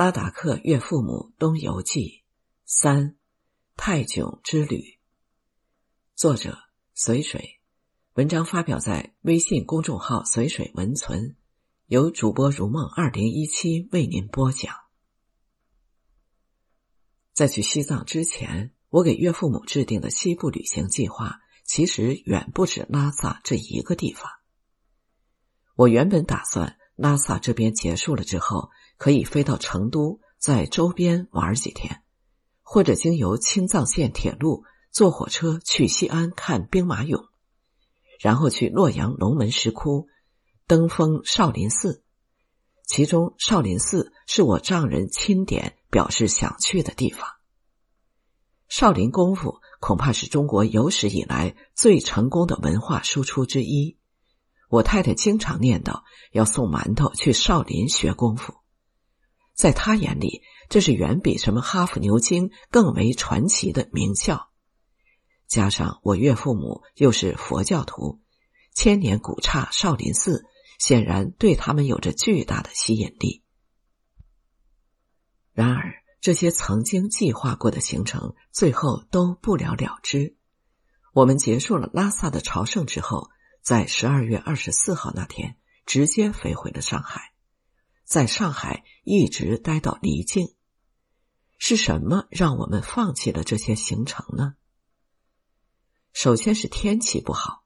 拉达克岳父母东游记三泰囧之旅。作者：随水。文章发表在微信公众号“随水文存”，由主播如梦二零一七为您播讲。在去西藏之前，我给岳父母制定的西部旅行计划，其实远不止拉萨这一个地方。我原本打算拉萨这边结束了之后。可以飞到成都，在周边玩几天，或者经由青藏线铁路坐火车去西安看兵马俑，然后去洛阳龙门石窟登封少林寺。其中少林寺是我丈人钦点表示想去的地方。少林功夫恐怕是中国有史以来最成功的文化输出之一。我太太经常念叨要送馒头去少林学功夫。在他眼里，这是远比什么哈佛、牛津更为传奇的名校。加上我岳父母又是佛教徒，千年古刹少林寺显然对他们有着巨大的吸引力。然而，这些曾经计划过的行程最后都不了了之。我们结束了拉萨的朝圣之后，在十二月二十四号那天直接飞回了上海。在上海一直待到离境，是什么让我们放弃了这些行程呢？首先是天气不好，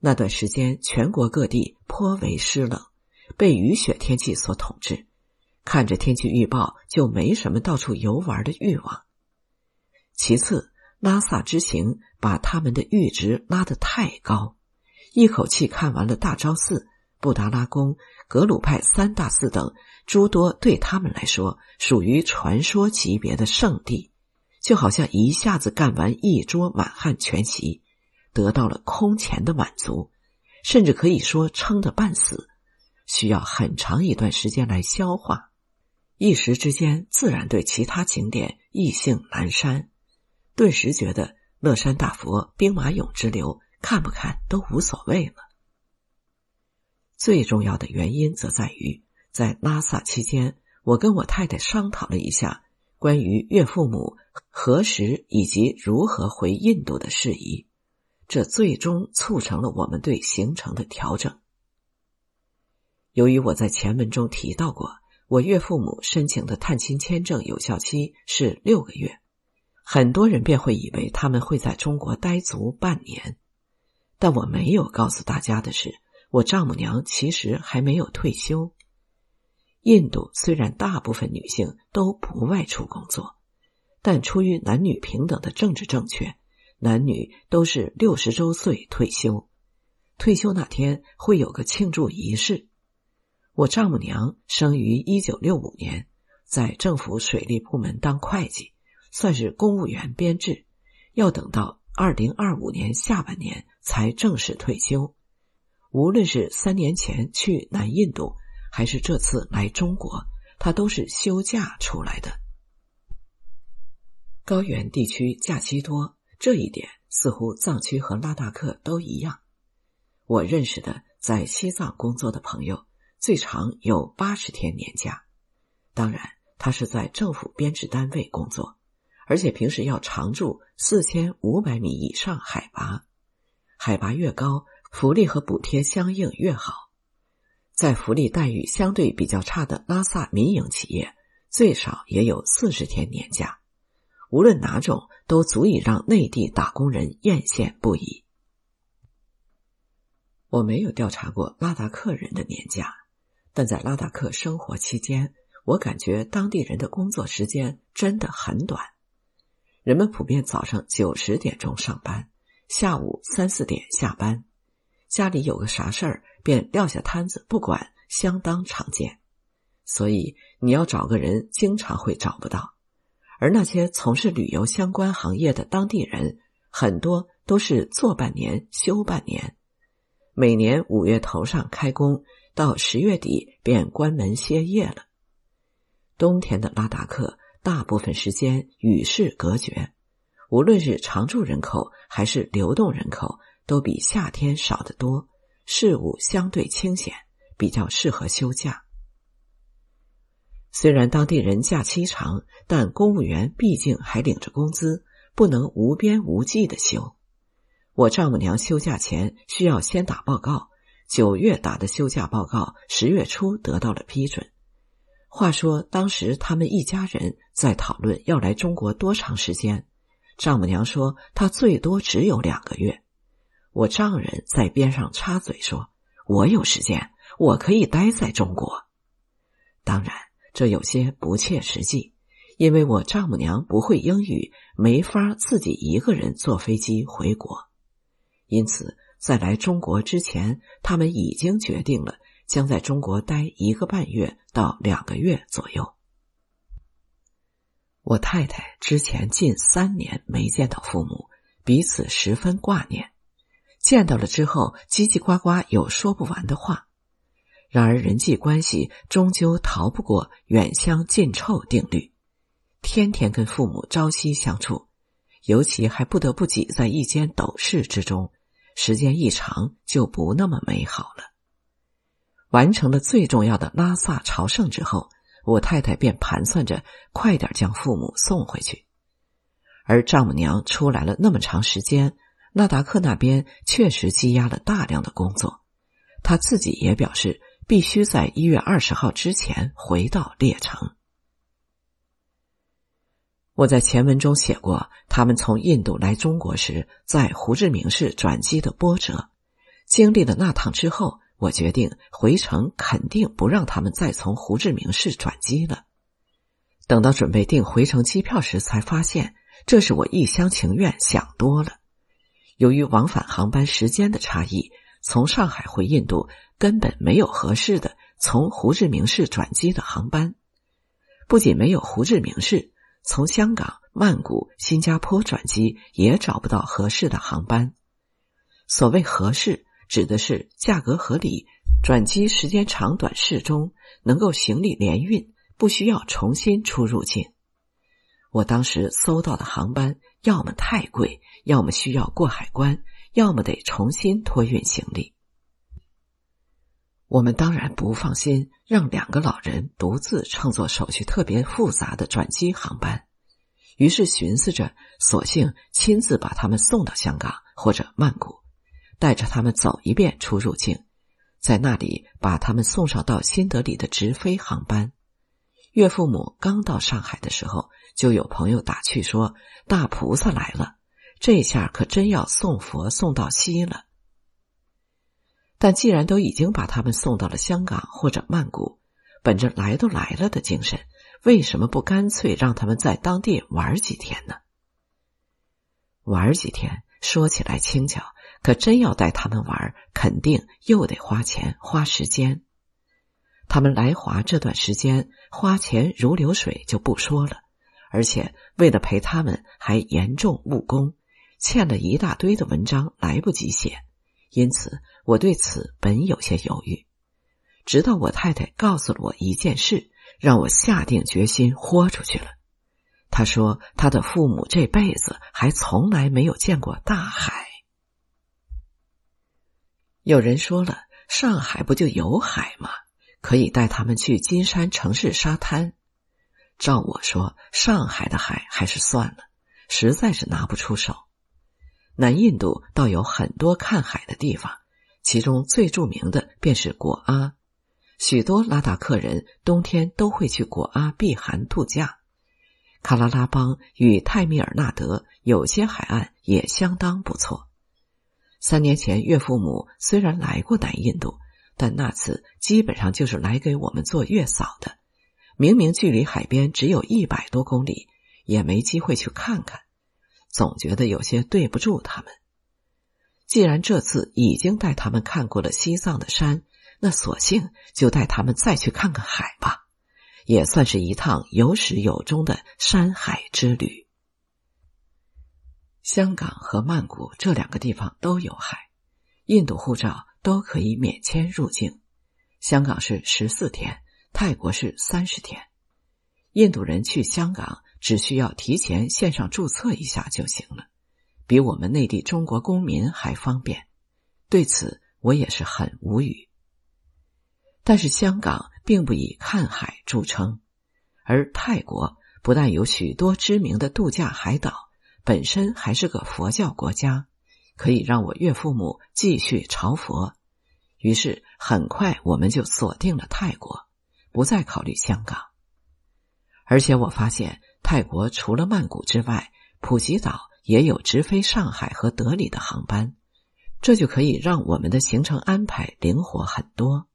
那段时间全国各地颇为湿冷，被雨雪天气所统治，看着天气预报就没什么到处游玩的欲望。其次，拉萨之行把他们的阈值拉得太高，一口气看完了大昭寺。布达拉宫、格鲁派三大寺等诸多对他们来说属于传说级别的圣地，就好像一下子干完一桌满汉全席，得到了空前的满足，甚至可以说撑得半死，需要很长一段时间来消化。一时之间，自然对其他景点意兴阑珊，顿时觉得乐山大佛、兵马俑之流看不看都无所谓了。最重要的原因则在于，在拉萨期间，我跟我太太商讨了一下关于岳父母何时以及如何回印度的事宜，这最终促成了我们对行程的调整。由于我在前文中提到过，我岳父母申请的探亲签证有效期是六个月，很多人便会以为他们会在中国待足半年，但我没有告诉大家的是。我丈母娘其实还没有退休。印度虽然大部分女性都不外出工作，但出于男女平等的政治正确，男女都是六十周岁退休。退休那天会有个庆祝仪式。我丈母娘生于一九六五年，在政府水利部门当会计，算是公务员编制，要等到二零二五年下半年才正式退休。无论是三年前去南印度，还是这次来中国，他都是休假出来的。高原地区假期多，这一点似乎藏区和拉达克都一样。我认识的在西藏工作的朋友，最长有八十天年假。当然，他是在政府编制单位工作，而且平时要常住四千五百米以上海拔，海拔越高。福利和补贴相应越好，在福利待遇相对比较差的拉萨民营企业，最少也有四十天年假。无论哪种，都足以让内地打工人艳羡不已。我没有调查过拉达克人的年假，但在拉达克生活期间，我感觉当地人的工作时间真的很短。人们普遍早上九十点钟上班，下午三四点下班。家里有个啥事儿，便撂下摊子不管，相当常见。所以你要找个人，经常会找不到。而那些从事旅游相关行业的当地人，很多都是做半年休半年，每年五月头上开工，到十月底便关门歇业了。冬天的拉达克，大部分时间与世隔绝，无论是常住人口还是流动人口。都比夏天少得多，事物相对清闲，比较适合休假。虽然当地人假期长，但公务员毕竟还领着工资，不能无边无际的休。我丈母娘休假前需要先打报告，九月打的休假报告，十月初得到了批准。话说当时他们一家人在讨论要来中国多长时间，丈母娘说她最多只有两个月。我丈人在边上插嘴说：“我有时间，我可以待在中国。”当然。这有些不切实际，因为我丈母娘不会英语，没法自己一个人坐飞机回国。因此，在来中国之前，他们已经决定了将在中国待一个半月到两个月左右。我太太之前近三年没见到父母，彼此十分挂念。见到了之后，叽叽呱呱有说不完的话。然而，人际关系终究逃不过“远香近臭”定律。天天跟父母朝夕相处，尤其还不得不挤在一间斗室之中，时间一长就不那么美好了。完成了最重要的拉萨朝圣之后，我太太便盘算着快点将父母送回去。而丈母娘出来了那么长时间，纳达克那边确实积压了大量的工作，他自己也表示。必须在一月二十号之前回到列城。我在前文中写过，他们从印度来中国时，在胡志明市转机的波折。经历了那趟之后，我决定回程肯定不让他们再从胡志明市转机了。等到准备订回程机票时，才发现这是我一厢情愿想多了。由于往返航班时间的差异，从上海回印度。根本没有合适的从胡志明市转机的航班，不仅没有胡志明市，从香港、曼谷、新加坡转机也找不到合适的航班。所谓合适，指的是价格合理、转机时间长短适中，能够行李联运，不需要重新出入境。我当时搜到的航班，要么太贵，要么需要过海关，要么得重新托运行李。我们当然不放心让两个老人独自乘坐手续特别复杂的转机航班，于是寻思着，索性亲自把他们送到香港或者曼谷，带着他们走一遍出入境，在那里把他们送上到新德里的直飞航班。岳父母刚到上海的时候，就有朋友打趣说：“大菩萨来了，这下可真要送佛送到西了。”但既然都已经把他们送到了香港或者曼谷，本着来都来了的精神，为什么不干脆让他们在当地玩几天呢？玩几天说起来轻巧，可真要带他们玩，肯定又得花钱花时间。他们来华这段时间花钱如流水就不说了，而且为了陪他们，还严重误工，欠了一大堆的文章来不及写。因此，我对此本有些犹豫，直到我太太告诉了我一件事，让我下定决心豁出去了。她说，她的父母这辈子还从来没有见过大海。有人说了，上海不就有海吗？可以带他们去金山城市沙滩。照我说，上海的海还是算了，实在是拿不出手。南印度倒有很多看海的地方，其中最著名的便是果阿。许多拉达克人冬天都会去果阿避寒度假。卡拉拉邦与泰米尔纳德有些海岸也相当不错。三年前，岳父母虽然来过南印度，但那次基本上就是来给我们做月嫂的。明明距离海边只有一百多公里，也没机会去看看。总觉得有些对不住他们。既然这次已经带他们看过了西藏的山，那索性就带他们再去看看海吧，也算是一趟有始有终的山海之旅。香港和曼谷这两个地方都有海，印度护照都可以免签入境。香港是十四天，泰国是三十天。印度人去香港。只需要提前线上注册一下就行了，比我们内地中国公民还方便。对此，我也是很无语。但是香港并不以看海著称，而泰国不但有许多知名的度假海岛，本身还是个佛教国家，可以让我岳父母继续朝佛。于是，很快我们就锁定了泰国，不再考虑香港。而且我发现，泰国除了曼谷之外，普吉岛也有直飞上海和德里的航班，这就可以让我们的行程安排灵活很多。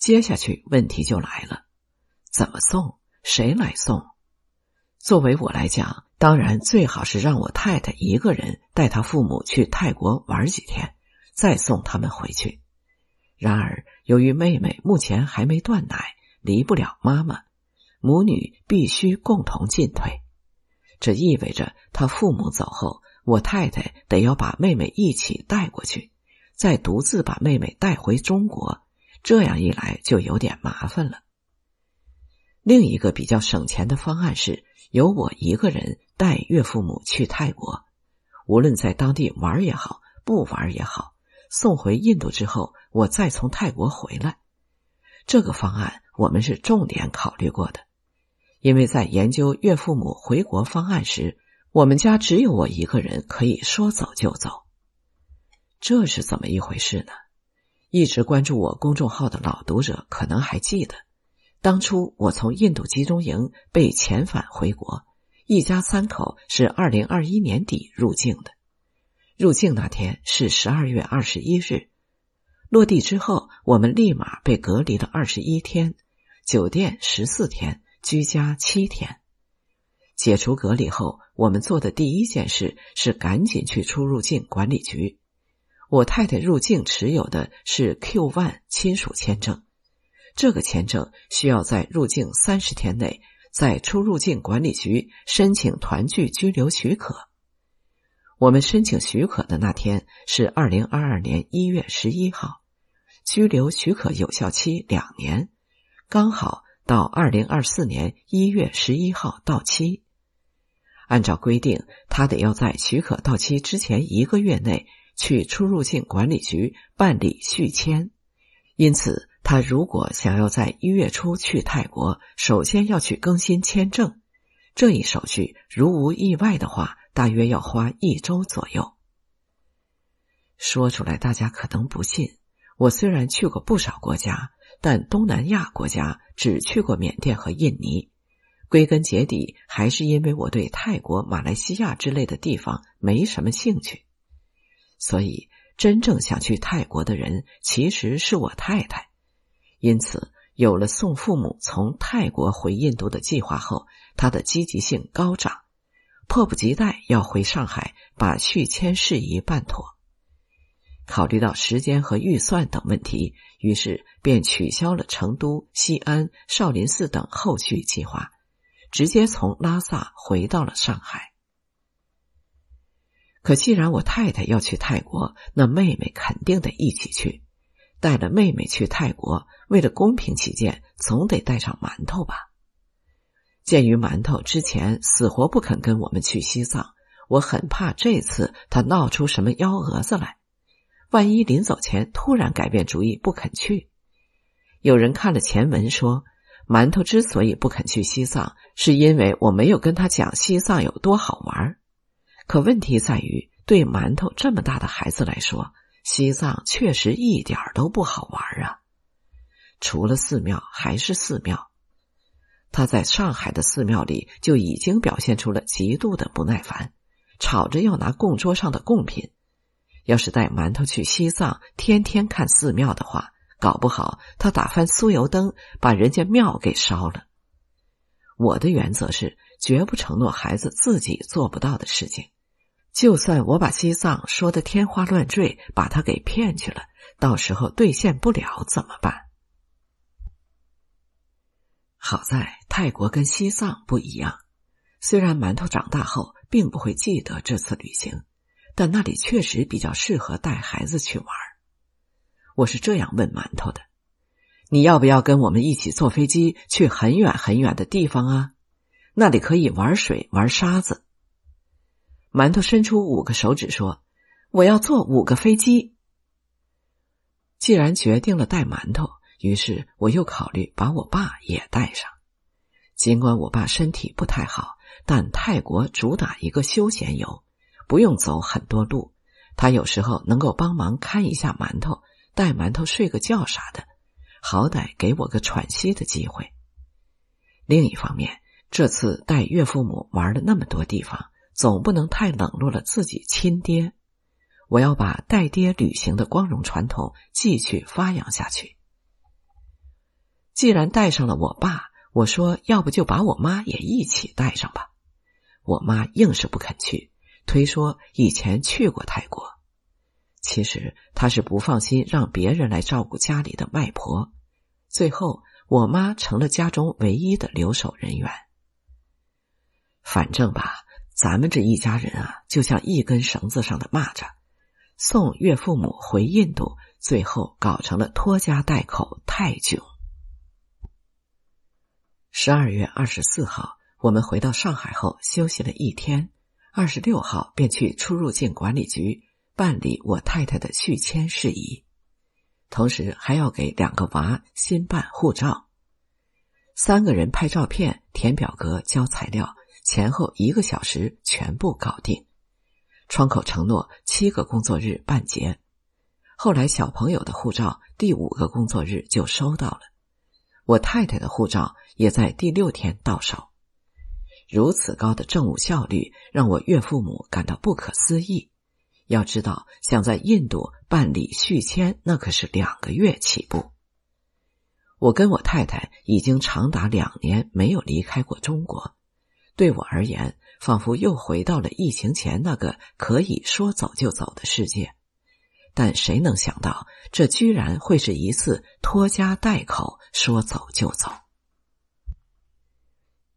接下去问题就来了：怎么送？谁来送？作为我来讲，当然最好是让我太太一个人带她父母去泰国玩几天，再送他们回去。然而，由于妹妹目前还没断奶，离不了妈妈，母女必须共同进退。这意味着，她父母走后，我太太得要把妹妹一起带过去，再独自把妹妹带回中国。这样一来就有点麻烦了。另一个比较省钱的方案是由我一个人带岳父母去泰国，无论在当地玩也好，不玩也好，送回印度之后，我再从泰国回来。这个方案我们是重点考虑过的，因为在研究岳父母回国方案时，我们家只有我一个人可以说走就走。这是怎么一回事呢？一直关注我公众号的老读者可能还记得，当初我从印度集中营被遣返回国，一家三口是二零二一年底入境的。入境那天是十二月二十一日，落地之后，我们立马被隔离了二十一天，酒店十四天，居家七天。解除隔离后，我们做的第一件事是赶紧去出入境管理局。我太太入境持有的是 Q one 亲属签证，这个签证需要在入境三十天内在出入境管理局申请团聚居留许可。我们申请许可的那天是二零二二年一月十一号，居留许可有效期两年，刚好到二零二四年一月十一号到期。按照规定，他得要在许可到期之前一个月内。去出入境管理局办理续签，因此他如果想要在一月初去泰国，首先要去更新签证。这一手续如无意外的话，大约要花一周左右。说出来大家可能不信，我虽然去过不少国家，但东南亚国家只去过缅甸和印尼。归根结底，还是因为我对泰国、马来西亚之类的地方没什么兴趣。所以，真正想去泰国的人其实是我太太。因此，有了送父母从泰国回印度的计划后，他的积极性高涨，迫不及待要回上海把续签事宜办妥。考虑到时间和预算等问题，于是便取消了成都、西安、少林寺等后续计划，直接从拉萨回到了上海。可既然我太太要去泰国，那妹妹肯定得一起去。带了妹妹去泰国，为了公平起见，总得带上馒头吧。鉴于馒头之前死活不肯跟我们去西藏，我很怕这次他闹出什么幺蛾子来。万一临走前突然改变主意不肯去，有人看了前文说，馒头之所以不肯去西藏，是因为我没有跟他讲西藏有多好玩。可问题在于，对馒头这么大的孩子来说，西藏确实一点都不好玩啊！除了寺庙还是寺庙。他在上海的寺庙里就已经表现出了极度的不耐烦，吵着要拿供桌上的贡品。要是带馒头去西藏，天天看寺庙的话，搞不好他打翻酥油灯，把人家庙给烧了。我的原则是，绝不承诺孩子自己做不到的事情。就算我把西藏说的天花乱坠，把他给骗去了，到时候兑现不了怎么办？好在泰国跟西藏不一样，虽然馒头长大后并不会记得这次旅行，但那里确实比较适合带孩子去玩。我是这样问馒头的：“你要不要跟我们一起坐飞机去很远很远的地方啊？那里可以玩水、玩沙子。”馒头伸出五个手指说：“我要坐五个飞机。”既然决定了带馒头，于是我又考虑把我爸也带上。尽管我爸身体不太好，但泰国主打一个休闲游，不用走很多路。他有时候能够帮忙看一下馒头，带馒头睡个觉啥的，好歹给我个喘息的机会。另一方面，这次带岳父母玩了那么多地方，总不能太冷落了自己亲爹。我要把带爹旅行的光荣传统继续发扬下去。既然带上了我爸。我说：“要不就把我妈也一起带上吧。”我妈硬是不肯去，推说以前去过泰国。其实她是不放心让别人来照顾家里的外婆。最后，我妈成了家中唯一的留守人员。反正吧，咱们这一家人啊，就像一根绳子上的蚂蚱。送岳父母回印度，最后搞成了拖家带口太囧。十二月二十四号，我们回到上海后休息了一天。二十六号便去出入境管理局办理我太太的续签事宜，同时还要给两个娃新办护照。三个人拍照片、填表格、交材料，前后一个小时全部搞定。窗口承诺七个工作日办结。后来小朋友的护照第五个工作日就收到了。我太太的护照也在第六天到手，如此高的政务效率让我岳父母感到不可思议。要知道，想在印度办理续签，那可是两个月起步。我跟我太太已经长达两年没有离开过中国，对我而言，仿佛又回到了疫情前那个可以说走就走的世界。但谁能想到，这居然会是一次拖家带口、说走就走？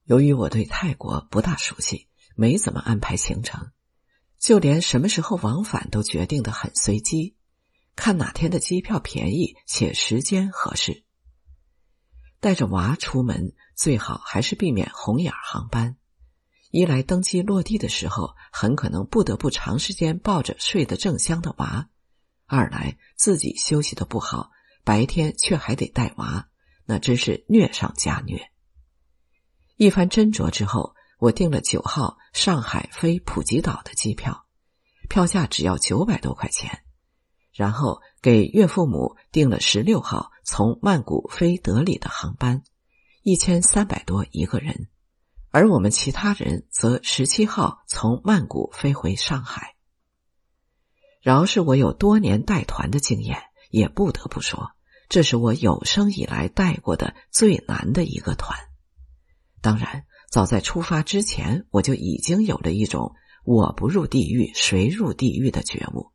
由于我对泰国不大熟悉，没怎么安排行程，就连什么时候往返都决定的很随机，看哪天的机票便宜且时间合适。带着娃出门，最好还是避免红眼航班，一来登机落地的时候，很可能不得不长时间抱着睡得正香的娃。二来自己休息的不好，白天却还得带娃，那真是虐上加虐。一番斟酌之后，我订了九号上海飞普吉岛的机票，票价只要九百多块钱。然后给岳父母订了十六号从曼谷飞德里的航班，一千三百多一个人，而我们其他人则十七号从曼谷飞回上海。饶是我有多年带团的经验，也不得不说，这是我有生以来带过的最难的一个团。当然，早在出发之前，我就已经有了一种“我不入地狱，谁入地狱”的觉悟。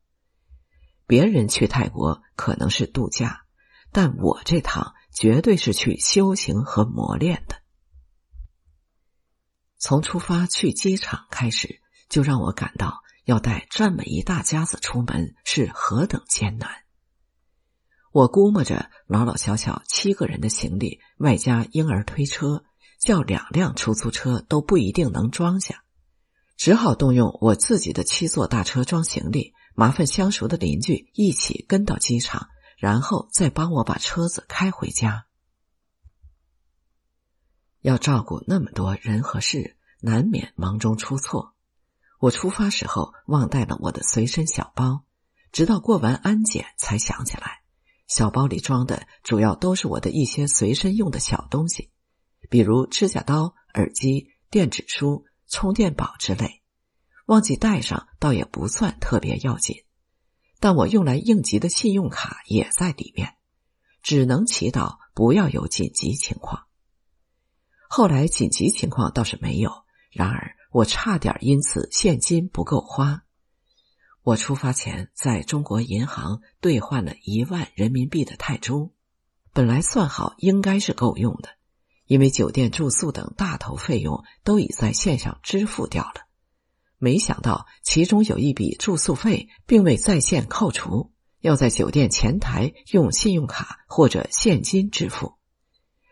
别人去泰国可能是度假，但我这趟绝对是去修行和磨练的。从出发去机场开始，就让我感到。要带这么一大家子出门是何等艰难！我估摸着老老小小七个人的行李，外加婴儿推车，叫两辆出租车都不一定能装下，只好动用我自己的七座大车装行李，麻烦相熟的邻居一起跟到机场，然后再帮我把车子开回家。要照顾那么多人和事，难免忙中出错。我出发时候忘带了我的随身小包，直到过完安检才想起来，小包里装的主要都是我的一些随身用的小东西，比如指甲刀、耳机、电子书、充电宝之类。忘记带上倒也不算特别要紧，但我用来应急的信用卡也在里面，只能祈祷不要有紧急情况。后来紧急情况倒是没有，然而。我差点因此现金不够花。我出发前在中国银行兑换了一万人民币的泰铢，本来算好应该是够用的，因为酒店住宿等大头费用都已在线上支付掉了。没想到其中有一笔住宿费并未在线扣除，要在酒店前台用信用卡或者现金支付。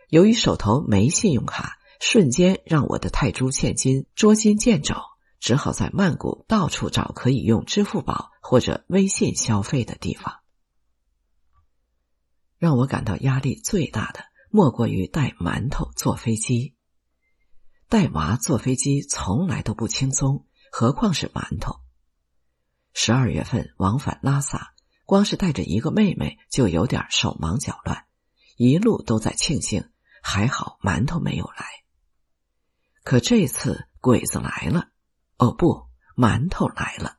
由于手头没信用卡。瞬间让我的泰铢现金捉襟见肘，只好在曼谷到处找可以用支付宝或者微信消费的地方。让我感到压力最大的，莫过于带馒头坐飞机。带娃坐飞机从来都不轻松，何况是馒头。十二月份往返拉萨，光是带着一个妹妹就有点手忙脚乱，一路都在庆幸还好馒头没有来。可这次鬼子来了，哦不，馒头来了。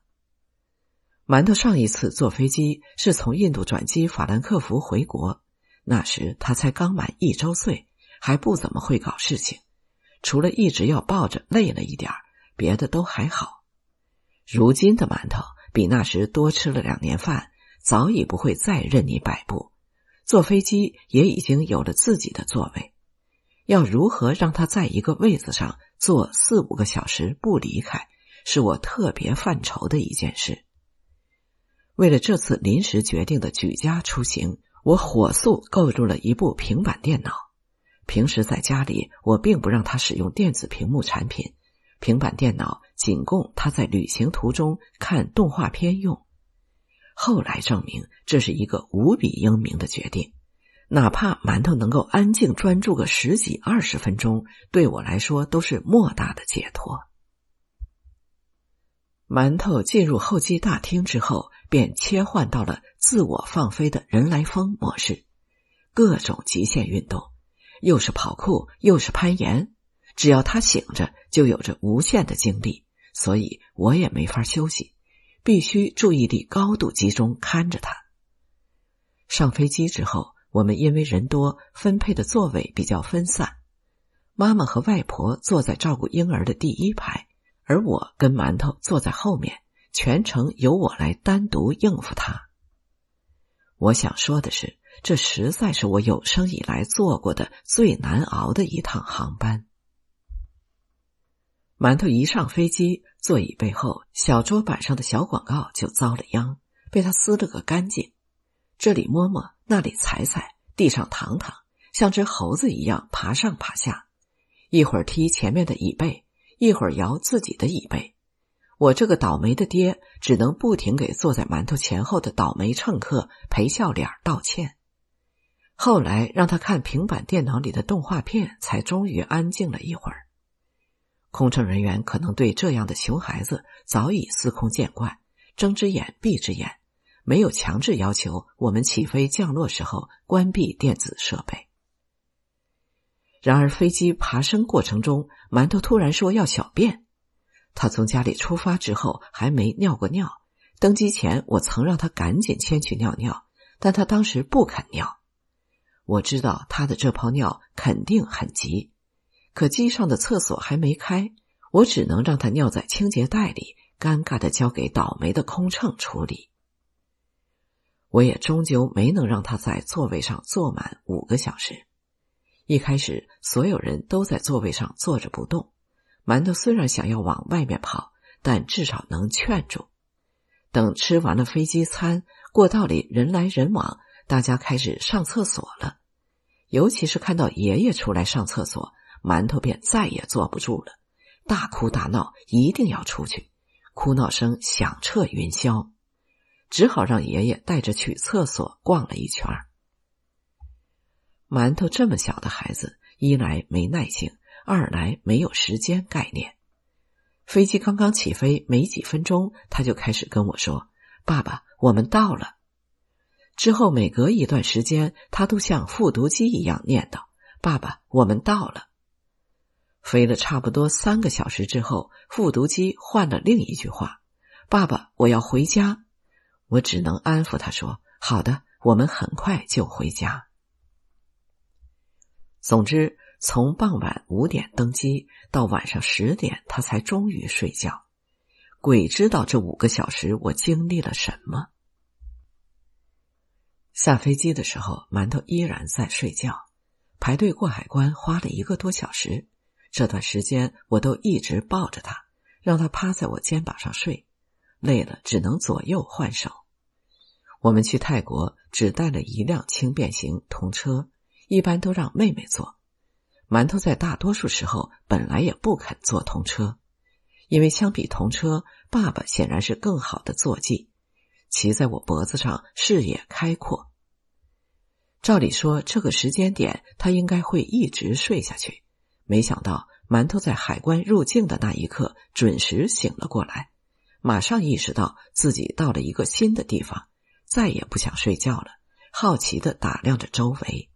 馒头上一次坐飞机是从印度转机法兰克福回国，那时他才刚满一周岁，还不怎么会搞事情，除了一直要抱着累了一点别的都还好。如今的馒头比那时多吃了两年饭，早已不会再任你摆布，坐飞机也已经有了自己的座位，要如何让他在一个位子上坐四五个小时不离开，是我特别犯愁的一件事。为了这次临时决定的举家出行，我火速购入了一部平板电脑。平时在家里，我并不让他使用电子屏幕产品，平板电脑仅供他在旅行途中看动画片用。后来证明，这是一个无比英明的决定。哪怕馒头能够安静专注个十几二十分钟，对我来说都是莫大的解脱。馒头进入候机大厅之后，便切换到了自我放飞的人来疯模式，各种极限运动，又是跑酷又是攀岩。只要他醒着，就有着无限的精力，所以我也没法休息，必须注意力高度集中看着他。上飞机之后，我们因为人多，分配的座位比较分散，妈妈和外婆坐在照顾婴儿的第一排。而我跟馒头坐在后面，全程由我来单独应付他。我想说的是，这实在是我有生以来坐过的最难熬的一趟航班。馒头一上飞机，座椅背后小桌板上的小广告就遭了殃，被他撕了个干净。这里摸摸，那里踩踩，地上躺躺，像只猴子一样爬上爬下，一会儿踢前面的椅背。一会儿摇自己的椅背，我这个倒霉的爹只能不停给坐在馒头前后的倒霉乘客赔笑脸道歉。后来让他看平板电脑里的动画片，才终于安静了一会儿。空乘人员可能对这样的熊孩子早已司空见惯，睁只眼闭只眼，没有强制要求我们起飞降落时候关闭电子设备。然而，飞机爬升过程中，馒头突然说要小便。他从家里出发之后还没尿过尿。登机前，我曾让他赶紧先去尿尿，但他当时不肯尿。我知道他的这泡尿肯定很急，可机上的厕所还没开，我只能让他尿在清洁袋里，尴尬的交给倒霉的空乘处理。我也终究没能让他在座位上坐满五个小时。一开始，所有人都在座位上坐着不动。馒头虽然想要往外面跑，但至少能劝住。等吃完了飞机餐，过道里人来人往，大家开始上厕所了。尤其是看到爷爷出来上厕所，馒头便再也坐不住了，大哭大闹，一定要出去。哭闹声响彻云霄，只好让爷爷带着去厕所逛了一圈馒头这么小的孩子，一来没耐性，二来没有时间概念。飞机刚刚起飞没几分钟，他就开始跟我说：“爸爸，我们到了。”之后每隔一段时间，他都像复读机一样念叨：“爸爸，我们到了。”飞了差不多三个小时之后，复读机换了另一句话：“爸爸，我要回家。”我只能安抚他说：“好的，我们很快就回家。”总之，从傍晚五点登机到晚上十点，他才终于睡觉。鬼知道这五个小时我经历了什么。下飞机的时候，馒头依然在睡觉。排队过海关花了一个多小时，这段时间我都一直抱着他，让他趴在我肩膀上睡。累了，只能左右换手。我们去泰国只带了一辆轻便型童车。一般都让妹妹坐，馒头在大多数时候本来也不肯坐童车，因为相比童车，爸爸显然是更好的坐骑，骑在我脖子上视野开阔。照理说这个时间点他应该会一直睡下去，没想到馒头在海关入境的那一刻准时醒了过来，马上意识到自己到了一个新的地方，再也不想睡觉了，好奇的打量着周围。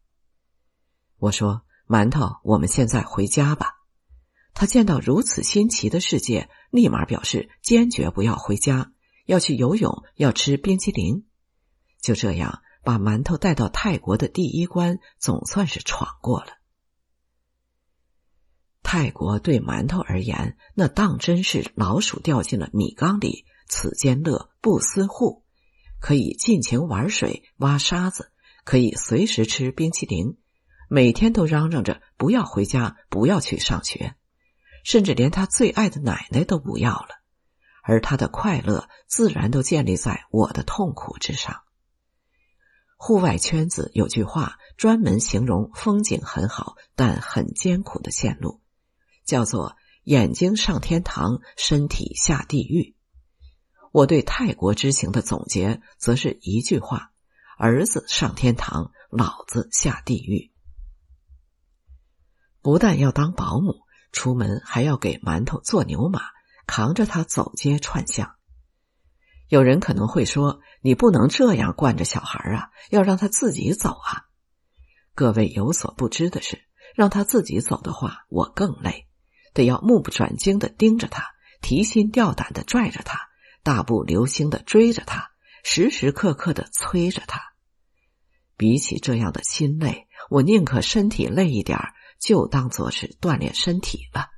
我说：“馒头，我们现在回家吧。”他见到如此新奇的世界，立马表示坚决不要回家，要去游泳，要吃冰淇淋。就这样，把馒头带到泰国的第一关，总算是闯过了。泰国对馒头而言，那当真是老鼠掉进了米缸里，此间乐不思户。可以尽情玩水、挖沙子，可以随时吃冰淇淋，每天都嚷嚷着不要回家，不要去上学，甚至连他最爱的奶奶都不要了。而他的快乐，自然都建立在我的痛苦之上。户外圈子有句话，专门形容风景很好但很艰苦的线路。叫做眼睛上天堂，身体下地狱。我对泰国之行的总结，则是一句话：儿子上天堂，老子下地狱。不但要当保姆，出门还要给馒头做牛马，扛着他走街串巷。有人可能会说：“你不能这样惯着小孩啊，要让他自己走啊。”各位有所不知的是，让他自己走的话，我更累。得要目不转睛的盯着他，提心吊胆的拽着他，大步流星的追着他，时时刻刻的催着他。比起这样的心累，我宁可身体累一点儿就当做是锻炼身体了。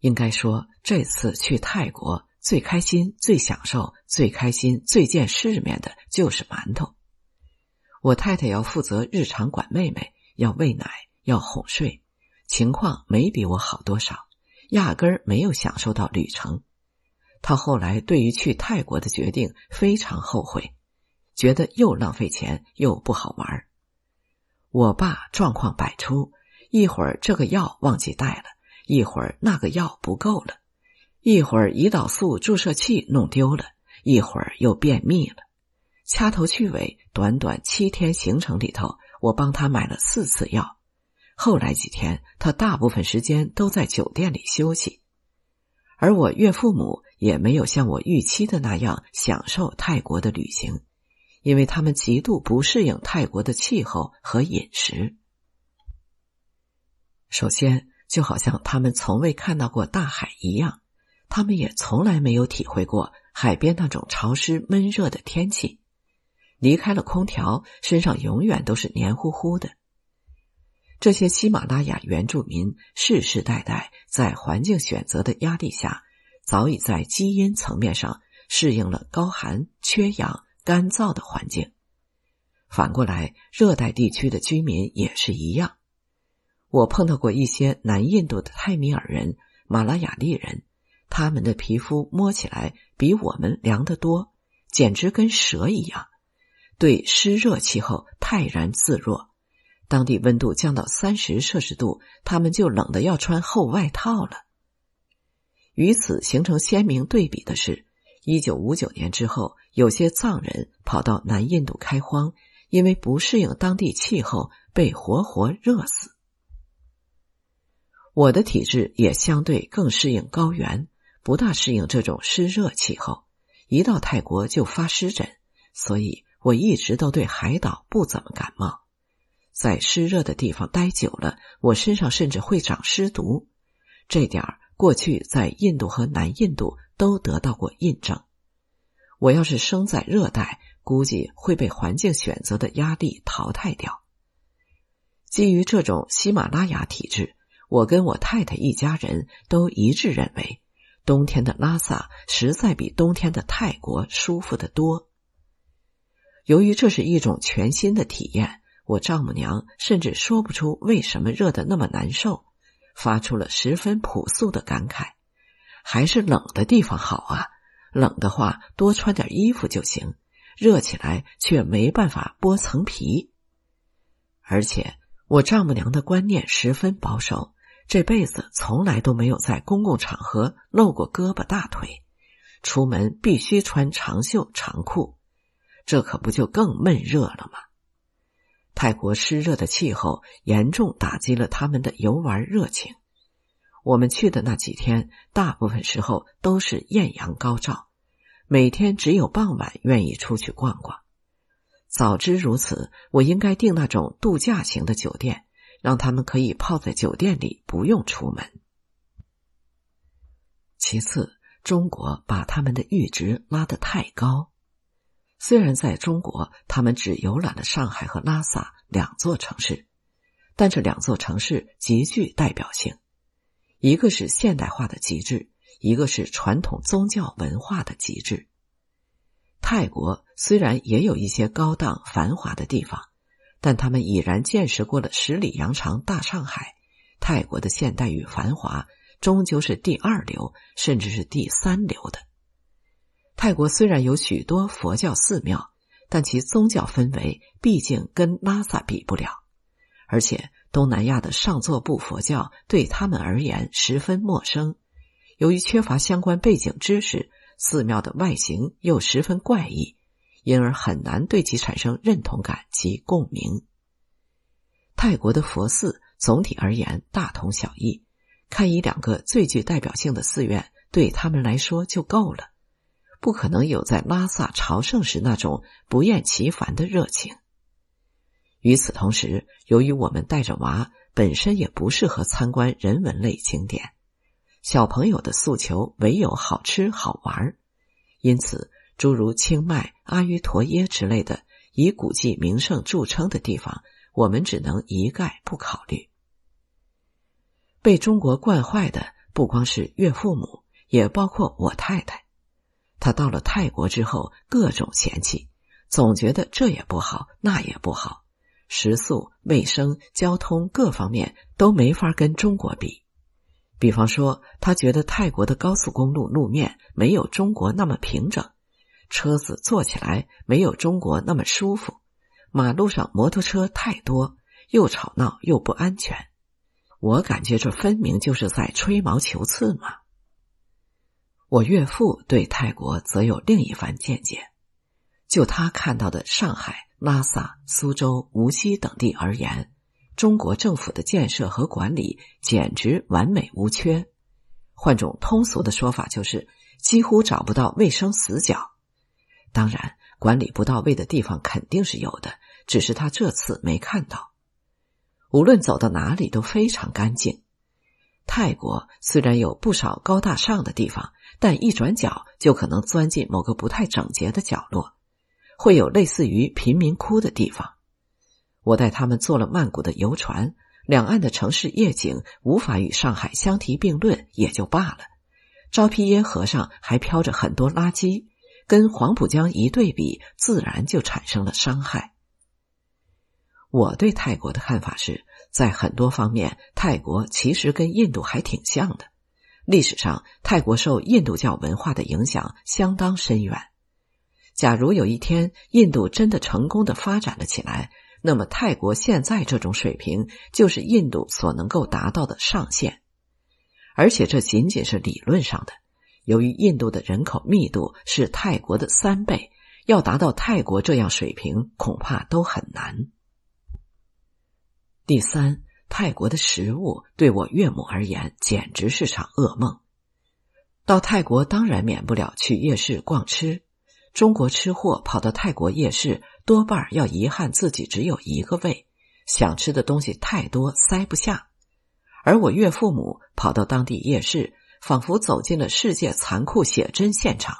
应该说，这次去泰国最开心、最享受、最开心、最见世面的就是馒头。我太太要负责日常管妹妹，要喂奶，要哄睡。情况没比我好多少，压根儿没有享受到旅程。他后来对于去泰国的决定非常后悔，觉得又浪费钱又不好玩。我爸状况百出，一会儿这个药忘记带了，一会儿那个药不够了，一会儿胰岛素注射器弄丢了，一会儿又便秘了。掐头去尾，短短七天行程里头，我帮他买了四次药。后来几天，他大部分时间都在酒店里休息，而我岳父母也没有像我预期的那样享受泰国的旅行，因为他们极度不适应泰国的气候和饮食。首先，就好像他们从未看到过大海一样，他们也从来没有体会过海边那种潮湿闷热的天气，离开了空调，身上永远都是黏糊糊的。这些喜马拉雅原住民世世代代在环境选择的压力下，早已在基因层面上适应了高寒、缺氧、干燥的环境。反过来，热带地区的居民也是一样。我碰到过一些南印度的泰米尔人、马拉雅利人，他们的皮肤摸起来比我们凉得多，简直跟蛇一样，对湿热气候泰然自若。当地温度降到三十摄氏度，他们就冷得要穿厚外套了。与此形成鲜明对比的是，一九五九年之后，有些藏人跑到南印度开荒，因为不适应当地气候，被活活热死。我的体质也相对更适应高原，不大适应这种湿热气候，一到泰国就发湿疹，所以我一直都对海岛不怎么感冒。在湿热的地方待久了，我身上甚至会长湿毒。这点儿过去在印度和南印度都得到过印证。我要是生在热带，估计会被环境选择的压力淘汰掉。基于这种喜马拉雅体质，我跟我太太一家人都一致认为，冬天的拉萨实在比冬天的泰国舒服得多。由于这是一种全新的体验。我丈母娘甚至说不出为什么热的那么难受，发出了十分朴素的感慨：“还是冷的地方好啊！冷的话多穿点衣服就行，热起来却没办法剥层皮。”而且我丈母娘的观念十分保守，这辈子从来都没有在公共场合露过胳膊大腿，出门必须穿长袖长裤，这可不就更闷热了吗？泰国湿热的气候严重打击了他们的游玩热情。我们去的那几天，大部分时候都是艳阳高照，每天只有傍晚愿意出去逛逛。早知如此，我应该订那种度假型的酒店，让他们可以泡在酒店里，不用出门。其次，中国把他们的阈值拉得太高。虽然在中国，他们只游览了上海和拉萨两座城市，但这两座城市极具代表性。一个是现代化的极致，一个是传统宗教文化的极致。泰国虽然也有一些高档繁华的地方，但他们已然见识过了十里洋场大上海。泰国的现代与繁华终究是第二流，甚至是第三流的。泰国虽然有许多佛教寺庙，但其宗教氛围毕竟跟拉萨比不了，而且东南亚的上座部佛教对他们而言十分陌生。由于缺乏相关背景知识，寺庙的外形又十分怪异，因而很难对其产生认同感及共鸣。泰国的佛寺总体而言大同小异，看一两个最具代表性的寺院对他们来说就够了。不可能有在拉萨朝圣时那种不厌其烦的热情。与此同时，由于我们带着娃，本身也不适合参观人文类景点，小朋友的诉求唯有好吃好玩儿因此，诸如清迈、阿瑜陀耶之类的以古迹名胜著称的地方，我们只能一概不考虑。被中国惯坏的不光是岳父母，也包括我太太。她到了泰国之后，各种嫌弃，总觉得这也不好，那也不好，食宿、卫生、交通各方面都没法跟中国比。比方说，他觉得泰国的高速公路路面没有中国那么平整，车子坐起来没有中国那么舒服，马路上摩托车太多，又吵闹又不安全。我感觉这分明就是在吹毛求疵嘛。我岳父对泰国则有另一番见解。就他看到的上海、拉萨、苏州、无锡等地而言，中国政府的建设和管理简直完美无缺。换种通俗的说法，就是几乎找不到卫生死角。当然，管理不到位的地方肯定是有的，只是他这次没看到。无论走到哪里都非常干净。泰国虽然有不少高大上的地方。但一转角就可能钻进某个不太整洁的角落，会有类似于贫民窟的地方。我带他们坐了曼谷的游船，两岸的城市夜景无法与上海相提并论，也就罢了。昭披耶河上还飘着很多垃圾，跟黄浦江一对比，自然就产生了伤害。我对泰国的看法是，在很多方面，泰国其实跟印度还挺像的。历史上，泰国受印度教文化的影响相当深远。假如有一天印度真的成功的发展了起来，那么泰国现在这种水平就是印度所能够达到的上限。而且这仅仅是理论上的。由于印度的人口密度是泰国的三倍，要达到泰国这样水平，恐怕都很难。第三。泰国的食物对我岳母而言简直是场噩梦。到泰国当然免不了去夜市逛吃。中国吃货跑到泰国夜市，多半要遗憾自己只有一个胃，想吃的东西太多塞不下。而我岳父母跑到当地夜市，仿佛走进了世界残酷写真现场，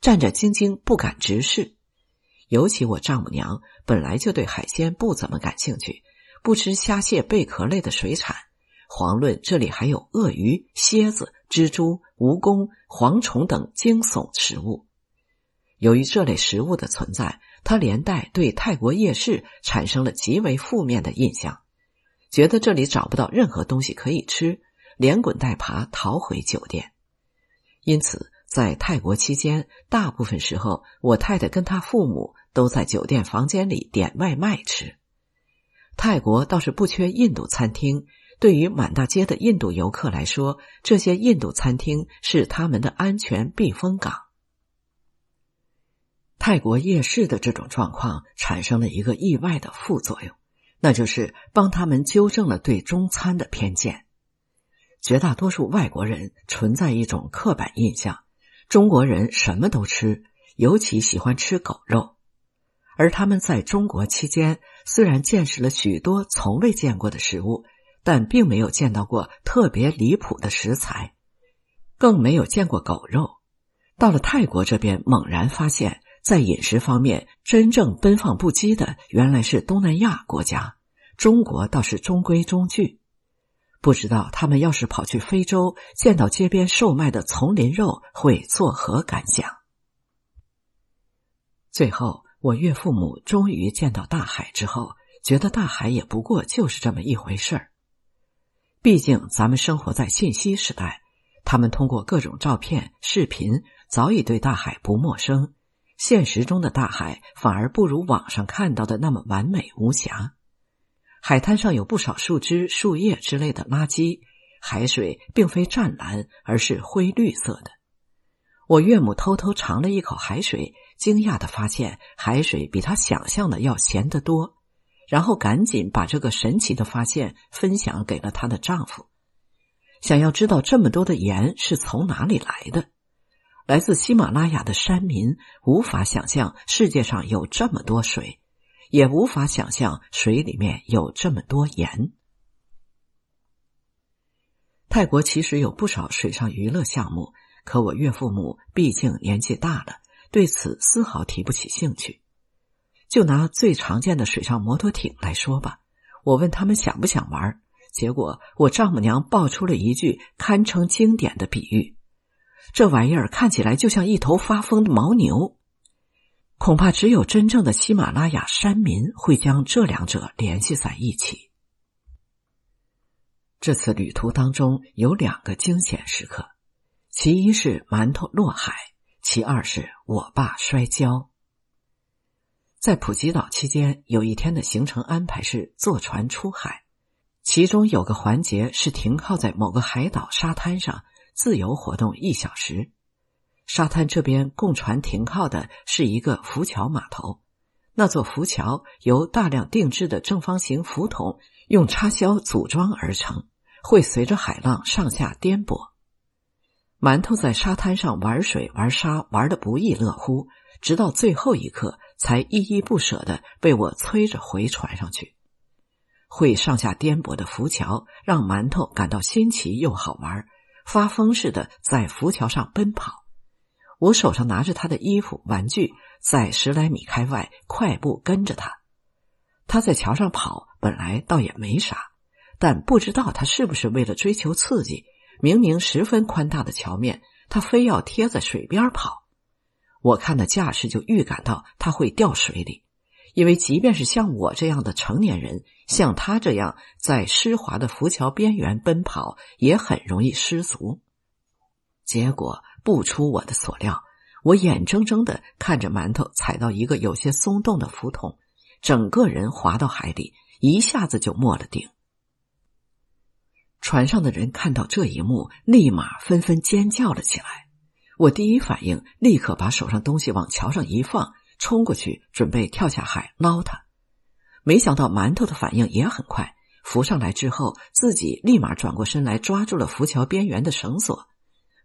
战战兢兢不敢直视。尤其我丈母娘本来就对海鲜不怎么感兴趣。不吃虾蟹贝壳类的水产，遑论这里还有鳄鱼、蝎子、蜘蛛、蜈蚣、蝗虫等惊悚食物。由于这类食物的存在，他连带对泰国夜市产生了极为负面的印象，觉得这里找不到任何东西可以吃，连滚带爬逃回酒店。因此，在泰国期间，大部分时候我太太跟她父母都在酒店房间里点外卖吃。泰国倒是不缺印度餐厅，对于满大街的印度游客来说，这些印度餐厅是他们的安全避风港。泰国夜市的这种状况产生了一个意外的副作用，那就是帮他们纠正了对中餐的偏见。绝大多数外国人存在一种刻板印象：中国人什么都吃，尤其喜欢吃狗肉。而他们在中国期间，虽然见识了许多从未见过的食物，但并没有见到过特别离谱的食材，更没有见过狗肉。到了泰国这边，猛然发现，在饮食方面，真正奔放不羁的原来是东南亚国家，中国倒是中规中矩。不知道他们要是跑去非洲，见到街边售卖的丛林肉，会作何感想？最后。我岳父母终于见到大海之后，觉得大海也不过就是这么一回事儿。毕竟咱们生活在信息时代，他们通过各种照片、视频，早已对大海不陌生。现实中的大海反而不如网上看到的那么完美无瑕。海滩上有不少树枝、树叶之类的垃圾，海水并非湛蓝，而是灰绿色的。我岳母偷偷尝了一口海水。惊讶的发现，海水比她想象的要咸得多，然后赶紧把这个神奇的发现分享给了她的丈夫。想要知道这么多的盐是从哪里来的，来自喜马拉雅的山民无法想象世界上有这么多水，也无法想象水里面有这么多盐。泰国其实有不少水上娱乐项目，可我岳父母毕竟年纪大了。对此丝毫提不起兴趣。就拿最常见的水上摩托艇来说吧，我问他们想不想玩，结果我丈母娘爆出了一句堪称经典的比喻：“这玩意儿看起来就像一头发疯的牦牛。”恐怕只有真正的喜马拉雅山民会将这两者联系在一起。这次旅途当中有两个惊险时刻，其一是馒头落海。其二是我爸摔跤。在普吉岛期间，有一天的行程安排是坐船出海，其中有个环节是停靠在某个海岛沙滩上自由活动一小时。沙滩这边供船停靠的是一个浮桥码头，那座浮桥由大量定制的正方形浮筒用插销组装而成，会随着海浪上下颠簸。馒头在沙滩上玩水玩沙玩的不亦乐乎，直到最后一刻才依依不舍的被我催着回船上去。会上下颠簸的浮桥让馒头感到新奇又好玩，发疯似的在浮桥上奔跑。我手上拿着他的衣服玩具，在十来米开外快步跟着他。他在桥上跑，本来倒也没啥，但不知道他是不是为了追求刺激。明明十分宽大的桥面，他非要贴在水边跑。我看的架势就预感到他会掉水里，因为即便是像我这样的成年人，像他这样在湿滑的浮桥边缘奔跑，也很容易失足。结果不出我的所料，我眼睁睁的看着馒头踩到一个有些松动的浮筒，整个人滑到海里，一下子就没了顶。船上的人看到这一幕，立马纷纷尖叫了起来。我第一反应，立刻把手上东西往桥上一放，冲过去准备跳下海捞他。没想到馒头的反应也很快，浮上来之后，自己立马转过身来抓住了浮桥边缘的绳索。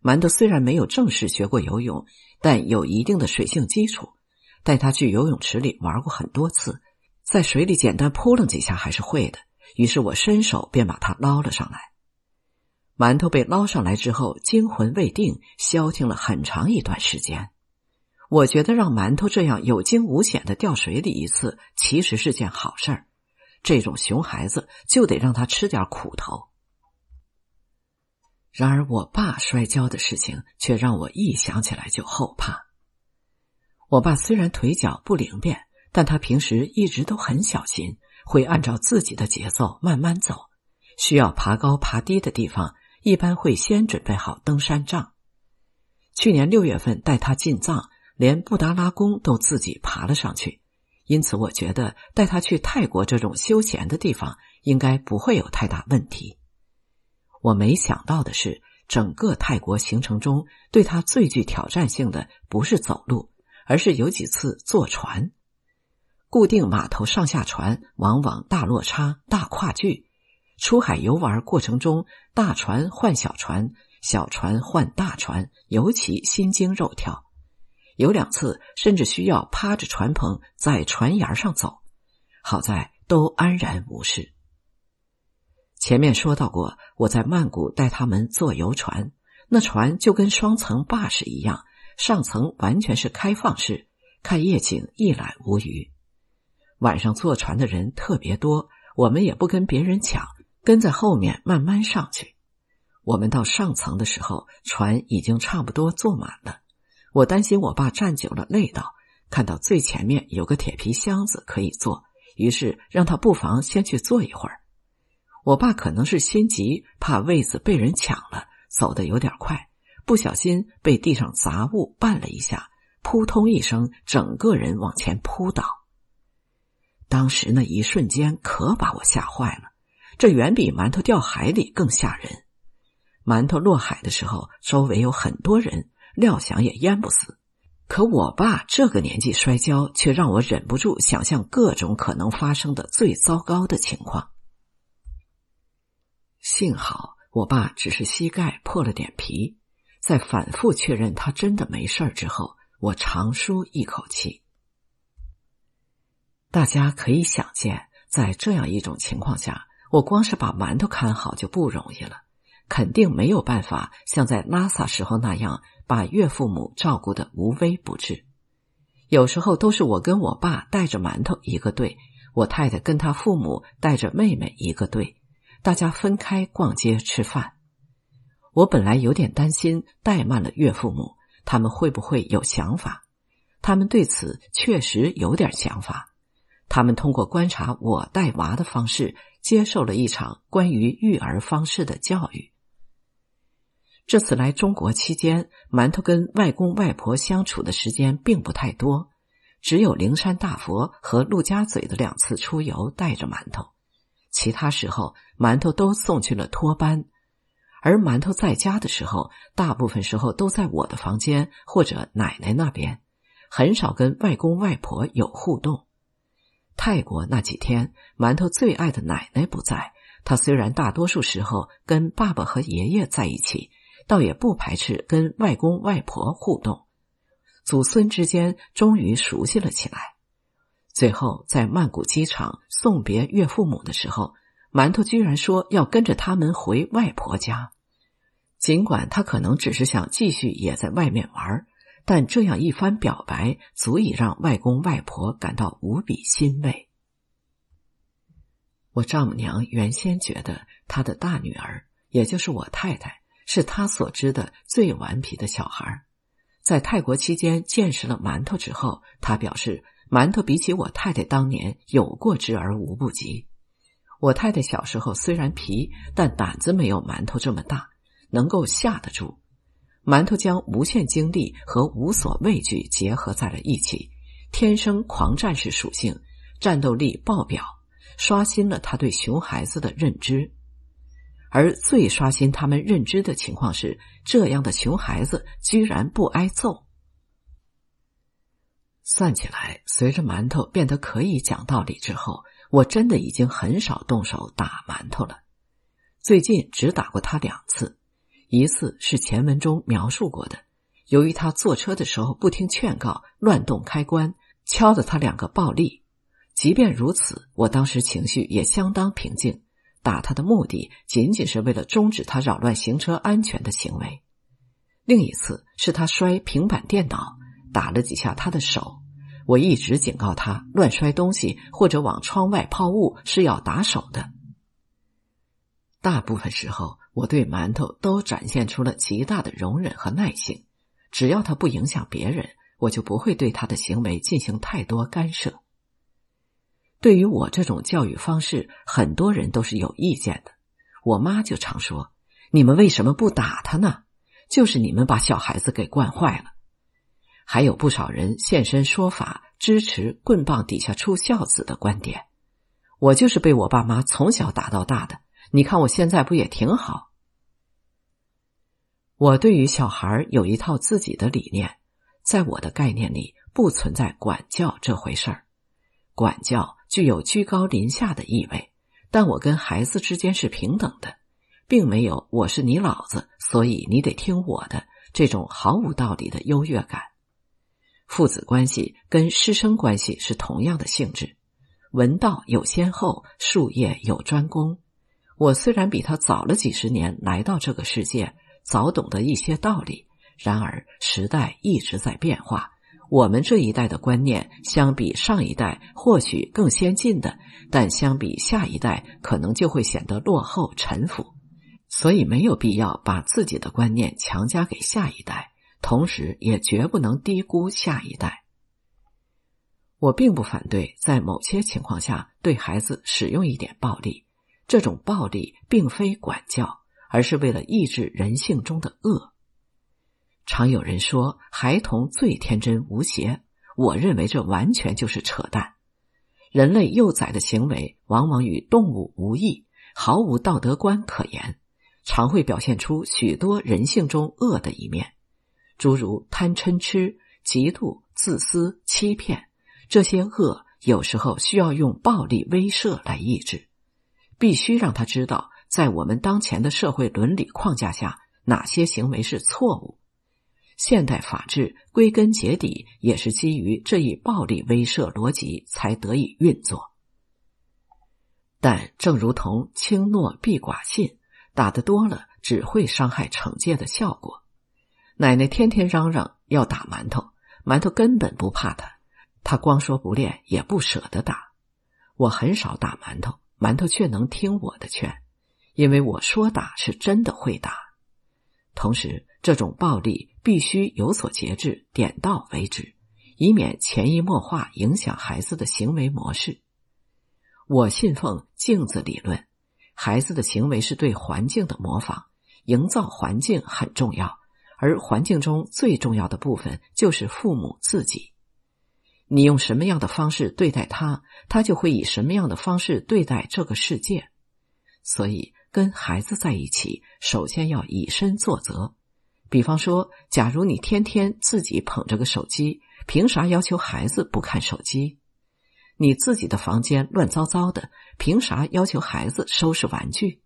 馒头虽然没有正式学过游泳，但有一定的水性基础，带他去游泳池里玩过很多次，在水里简单扑棱几下还是会的。于是我伸手便把他捞了上来。馒头被捞上来之后，惊魂未定，消停了很长一段时间。我觉得让馒头这样有惊无险的掉水里一次，其实是件好事儿。这种熊孩子就得让他吃点苦头。然而，我爸摔跤的事情却让我一想起来就后怕。我爸虽然腿脚不灵便，但他平时一直都很小心。会按照自己的节奏慢慢走，需要爬高爬低的地方，一般会先准备好登山杖。去年六月份带他进藏，连布达拉宫都自己爬了上去，因此我觉得带他去泰国这种休闲的地方，应该不会有太大问题。我没想到的是，整个泰国行程中，对他最具挑战性的不是走路，而是有几次坐船。固定码头上下船往往大落差、大跨距。出海游玩过程中，大船换小船，小船换大船，尤其心惊肉跳。有两次甚至需要趴着船棚在船沿上走，好在都安然无事。前面说到过，我在曼谷带他们坐游船，那船就跟双层坝士一样，上层完全是开放式，看夜景一览无余。晚上坐船的人特别多，我们也不跟别人抢。跟在后面慢慢上去。我们到上层的时候，船已经差不多坐满了。我担心我爸站久了累到，看到最前面有个铁皮箱子可以坐，于是让他不妨先去坐一会儿。我爸可能是心急，怕位子被人抢了，走得有点快，不小心被地上杂物绊了一下，扑通一声，整个人往前扑倒。当时那一瞬间可把我吓坏了。这远比馒头掉海里更吓人。馒头落海的时候，周围有很多人，料想也淹不死。可我爸这个年纪摔跤，却让我忍不住想象各种可能发生的最糟糕的情况。幸好我爸只是膝盖破了点皮，在反复确认他真的没事之后，我长舒一口气。大家可以想见，在这样一种情况下。我光是把馒头看好就不容易了，肯定没有办法像在拉萨时候那样把岳父母照顾的无微不至。有时候都是我跟我爸带着馒头一个队，我太太跟她父母带着妹妹一个队，大家分开逛街吃饭。我本来有点担心怠慢了岳父母，他们会不会有想法？他们对此确实有点想法。他们通过观察我带娃的方式。接受了一场关于育儿方式的教育。这次来中国期间，馒头跟外公外婆相处的时间并不太多，只有灵山大佛和陆家嘴的两次出游带着馒头，其他时候馒头都送去了托班。而馒头在家的时候，大部分时候都在我的房间或者奶奶那边，很少跟外公外婆有互动。泰国那几天，馒头最爱的奶奶不在。他虽然大多数时候跟爸爸和爷爷在一起，倒也不排斥跟外公外婆互动。祖孙之间终于熟悉了起来。最后在曼谷机场送别岳父母的时候，馒头居然说要跟着他们回外婆家，尽管他可能只是想继续也在外面玩。但这样一番表白，足以让外公外婆感到无比欣慰。我丈母娘原先觉得她的大女儿，也就是我太太，是他所知的最顽皮的小孩。在泰国期间见识了馒头之后，他表示馒头比起我太太当年有过之而无不及。我太太小时候虽然皮，但胆子没有馒头这么大，能够吓得住。馒头将无限精力和无所畏惧结合在了一起，天生狂战士属性，战斗力爆表，刷新了他对熊孩子的认知。而最刷新他们认知的情况是，这样的熊孩子居然不挨揍。算起来，随着馒头变得可以讲道理之后，我真的已经很少动手打馒头了。最近只打过他两次。一次是前文中描述过的，由于他坐车的时候不听劝告，乱动开关，敲的他两个暴力。即便如此，我当时情绪也相当平静，打他的目的仅仅是为了终止他扰乱行车安全的行为。另一次是他摔平板电脑，打了几下他的手，我一直警告他乱摔东西或者往窗外抛物是要打手的。大部分时候。我对馒头都展现出了极大的容忍和耐性，只要他不影响别人，我就不会对他的行为进行太多干涉。对于我这种教育方式，很多人都是有意见的。我妈就常说：“你们为什么不打他呢？就是你们把小孩子给惯坏了。”还有不少人现身说法，支持“棍棒底下出孝子”的观点。我就是被我爸妈从小打到大的，你看我现在不也挺好？我对于小孩有一套自己的理念，在我的概念里不存在管教这回事儿。管教具有居高临下的意味，但我跟孩子之间是平等的，并没有“我是你老子，所以你得听我的”这种毫无道理的优越感。父子关系跟师生关系是同样的性质，文道有先后，术业有专攻。我虽然比他早了几十年来到这个世界，早懂得一些道理，然而时代一直在变化。我们这一代的观念相比上一代或许更先进的，但相比下一代可能就会显得落后陈腐，所以没有必要把自己的观念强加给下一代。同时，也绝不能低估下一代。我并不反对在某些情况下对孩子使用一点暴力，这种暴力并非管教，而是为了抑制人性中的恶。常有人说孩童最天真无邪，我认为这完全就是扯淡。人类幼崽的行为往往与动物无异，毫无道德观可言，常会表现出许多人性中恶的一面。诸如贪嗔痴、嫉妒、自私、欺骗，这些恶有时候需要用暴力威慑来抑制。必须让他知道，在我们当前的社会伦理框架下，哪些行为是错误。现代法治归根结底也是基于这一暴力威慑逻辑才得以运作。但正如同轻诺必寡信，打得多了只会伤害惩戒的效果。奶奶天天嚷嚷要打馒头，馒头根本不怕他，他光说不练也不舍得打。我很少打馒头，馒头却能听我的劝，因为我说打是真的会打。同时，这种暴力必须有所节制，点到为止，以免潜移默化影响孩子的行为模式。我信奉镜子理论，孩子的行为是对环境的模仿，营造环境很重要。而环境中最重要的部分就是父母自己。你用什么样的方式对待他，他就会以什么样的方式对待这个世界。所以，跟孩子在一起，首先要以身作则。比方说，假如你天天自己捧着个手机，凭啥要求孩子不看手机？你自己的房间乱糟糟的，凭啥要求孩子收拾玩具？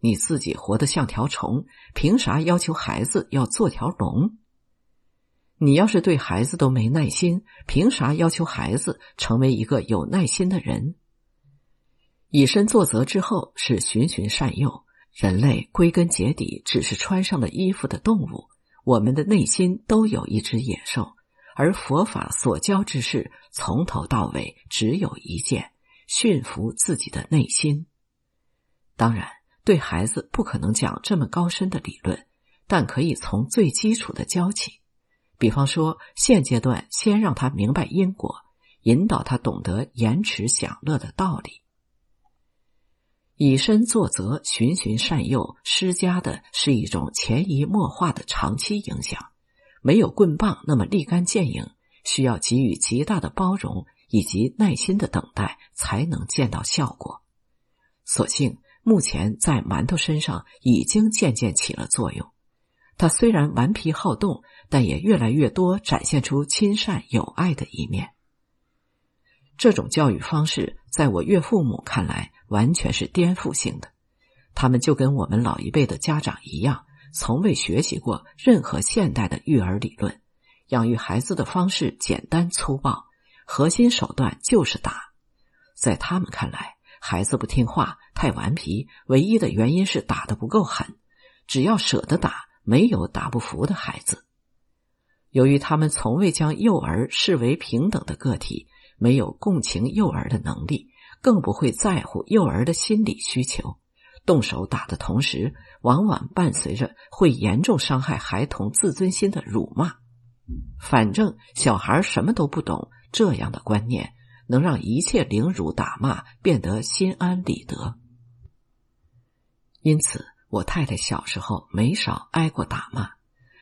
你自己活得像条虫，凭啥要求孩子要做条龙？你要是对孩子都没耐心，凭啥要求孩子成为一个有耐心的人？以身作则之后是循循善诱。人类归根结底只是穿上了衣服的动物，我们的内心都有一只野兽，而佛法所教之事从头到尾只有一件：驯服自己的内心。当然。对孩子不可能讲这么高深的理论，但可以从最基础的教起。比方说，现阶段先让他明白因果，引导他懂得延迟享乐的道理。以身作则、循循善诱，施加的是一种潜移默化的长期影响，没有棍棒那么立竿见影，需要给予极大的包容以及耐心的等待，才能见到效果。所幸。目前在馒头身上已经渐渐起了作用。他虽然顽皮好动，但也越来越多展现出亲善友爱的一面。这种教育方式，在我岳父母看来，完全是颠覆性的。他们就跟我们老一辈的家长一样，从未学习过任何现代的育儿理论。养育孩子的方式简单粗暴，核心手段就是打。在他们看来，孩子不听话、太顽皮，唯一的原因是打的不够狠。只要舍得打，没有打不服的孩子。由于他们从未将幼儿视为平等的个体，没有共情幼儿的能力，更不会在乎幼儿的心理需求。动手打的同时，往往伴随着会严重伤害孩童自尊心的辱骂。反正小孩什么都不懂，这样的观念。能让一切凌辱打骂变得心安理得，因此我太太小时候没少挨过打骂，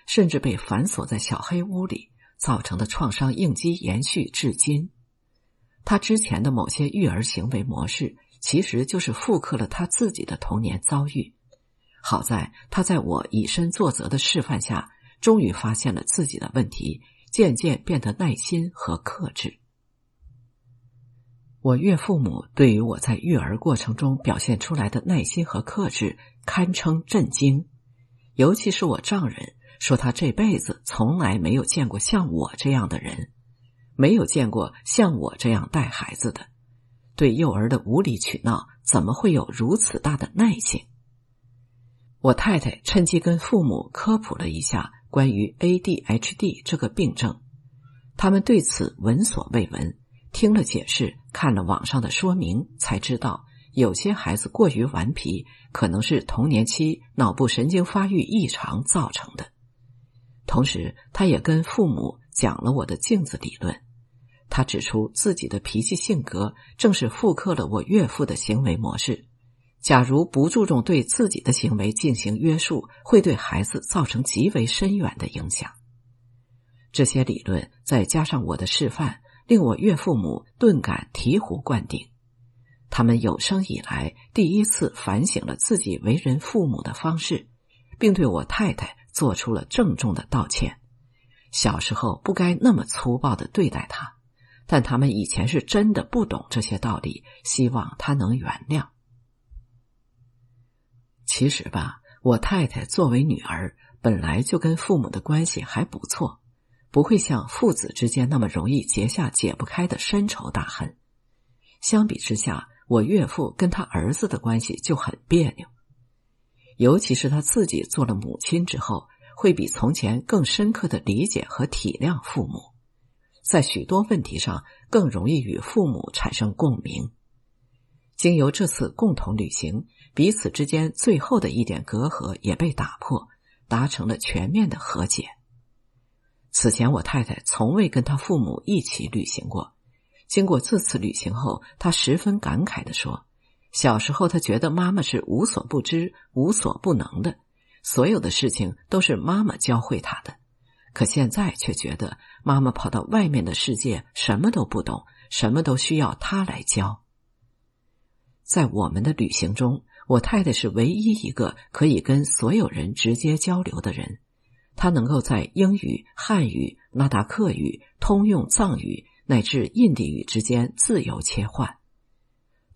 甚至被反锁在小黑屋里，造成的创伤应激延续至今。他之前的某些育儿行为模式，其实就是复刻了他自己的童年遭遇。好在他在我以身作则的示范下，终于发现了自己的问题，渐渐变得耐心和克制。我岳父母对于我在育儿过程中表现出来的耐心和克制，堪称震惊。尤其是我丈人说，他这辈子从来没有见过像我这样的人，没有见过像我这样带孩子的。对幼儿的无理取闹，怎么会有如此大的耐性？我太太趁机跟父母科普了一下关于 ADHD 这个病症，他们对此闻所未闻。听了解释，看了网上的说明，才知道有些孩子过于顽皮，可能是童年期脑部神经发育异常造成的。同时，他也跟父母讲了我的镜子理论。他指出，自己的脾气性格正是复刻了我岳父的行为模式。假如不注重对自己的行为进行约束，会对孩子造成极为深远的影响。这些理论再加上我的示范。令我岳父母顿感醍醐灌顶，他们有生以来第一次反省了自己为人父母的方式，并对我太太做出了郑重的道歉。小时候不该那么粗暴的对待他，但他们以前是真的不懂这些道理，希望他能原谅。其实吧，我太太作为女儿，本来就跟父母的关系还不错。不会像父子之间那么容易结下解不开的深仇大恨。相比之下，我岳父跟他儿子的关系就很别扭，尤其是他自己做了母亲之后，会比从前更深刻的理解和体谅父母，在许多问题上更容易与父母产生共鸣。经由这次共同旅行，彼此之间最后的一点隔阂也被打破，达成了全面的和解。此前，我太太从未跟她父母一起旅行过。经过这次旅行后，她十分感慨的说：“小时候，她觉得妈妈是无所不知、无所不能的，所有的事情都是妈妈教会她的。可现在却觉得妈妈跑到外面的世界，什么都不懂，什么都需要她来教。”在我们的旅行中，我太太是唯一一个可以跟所有人直接交流的人。他能够在英语、汉语、纳达克语、通用藏语乃至印地语之间自由切换。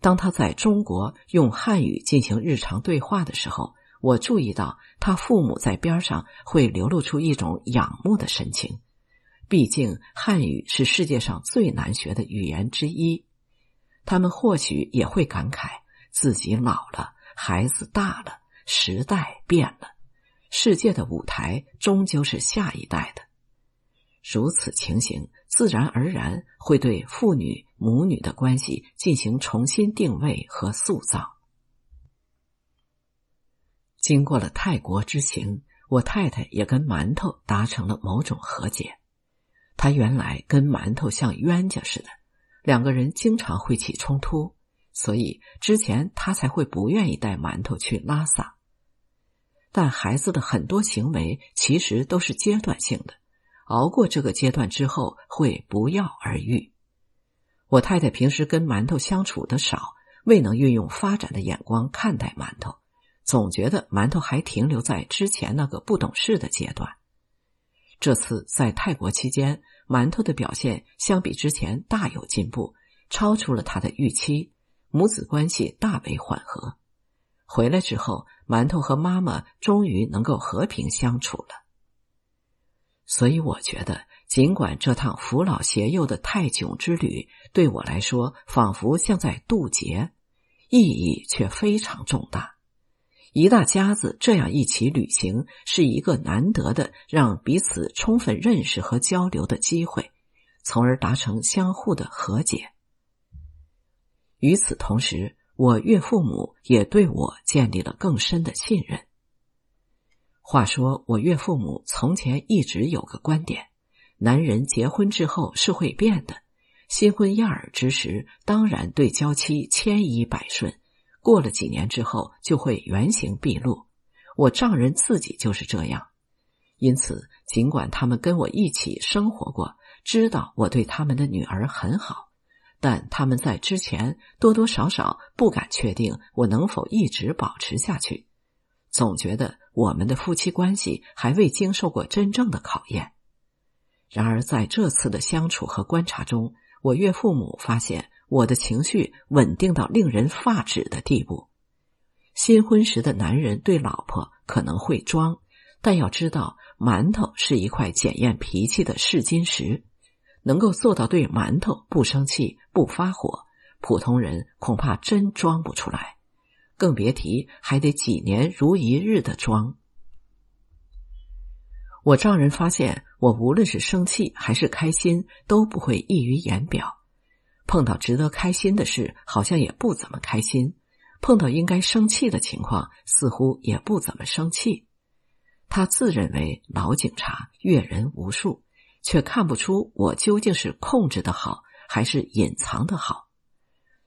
当他在中国用汉语进行日常对话的时候，我注意到他父母在边上会流露出一种仰慕的神情。毕竟汉语是世界上最难学的语言之一，他们或许也会感慨自己老了，孩子大了，时代变了。世界的舞台终究是下一代的，如此情形自然而然会对父女母女的关系进行重新定位和塑造。经过了泰国之行，我太太也跟馒头达成了某种和解。他原来跟馒头像冤家似的，两个人经常会起冲突，所以之前他才会不愿意带馒头去拉萨。但孩子的很多行为其实都是阶段性的，熬过这个阶段之后会不药而愈。我太太平时跟馒头相处的少，未能运用发展的眼光看待馒头，总觉得馒头还停留在之前那个不懂事的阶段。这次在泰国期间，馒头的表现相比之前大有进步，超出了他的预期，母子关系大为缓和。回来之后。馒头和妈妈终于能够和平相处了，所以我觉得，尽管这趟扶老携幼的泰囧之旅对我来说仿佛像在渡劫，意义却非常重大。一大家子这样一起旅行，是一个难得的让彼此充分认识和交流的机会，从而达成相互的和解。与此同时。我岳父母也对我建立了更深的信任。话说，我岳父母从前一直有个观点：男人结婚之后是会变的，新婚燕尔之时，当然对娇妻千依百顺，过了几年之后就会原形毕露。我丈人自己就是这样，因此，尽管他们跟我一起生活过，知道我对他们的女儿很好。但他们在之前多多少少不敢确定我能否一直保持下去，总觉得我们的夫妻关系还未经受过真正的考验。然而在这次的相处和观察中，我岳父母发现我的情绪稳定到令人发指的地步。新婚时的男人对老婆可能会装，但要知道，馒头是一块检验脾气的试金石。能够做到对馒头不生气、不发火，普通人恐怕真装不出来，更别提还得几年如一日的装。我丈人发现，我无论是生气还是开心，都不会溢于言表。碰到值得开心的事，好像也不怎么开心；碰到应该生气的情况，似乎也不怎么生气。他自认为老警察，阅人无数，却看不出我究竟是控制的好，还是隐藏的好。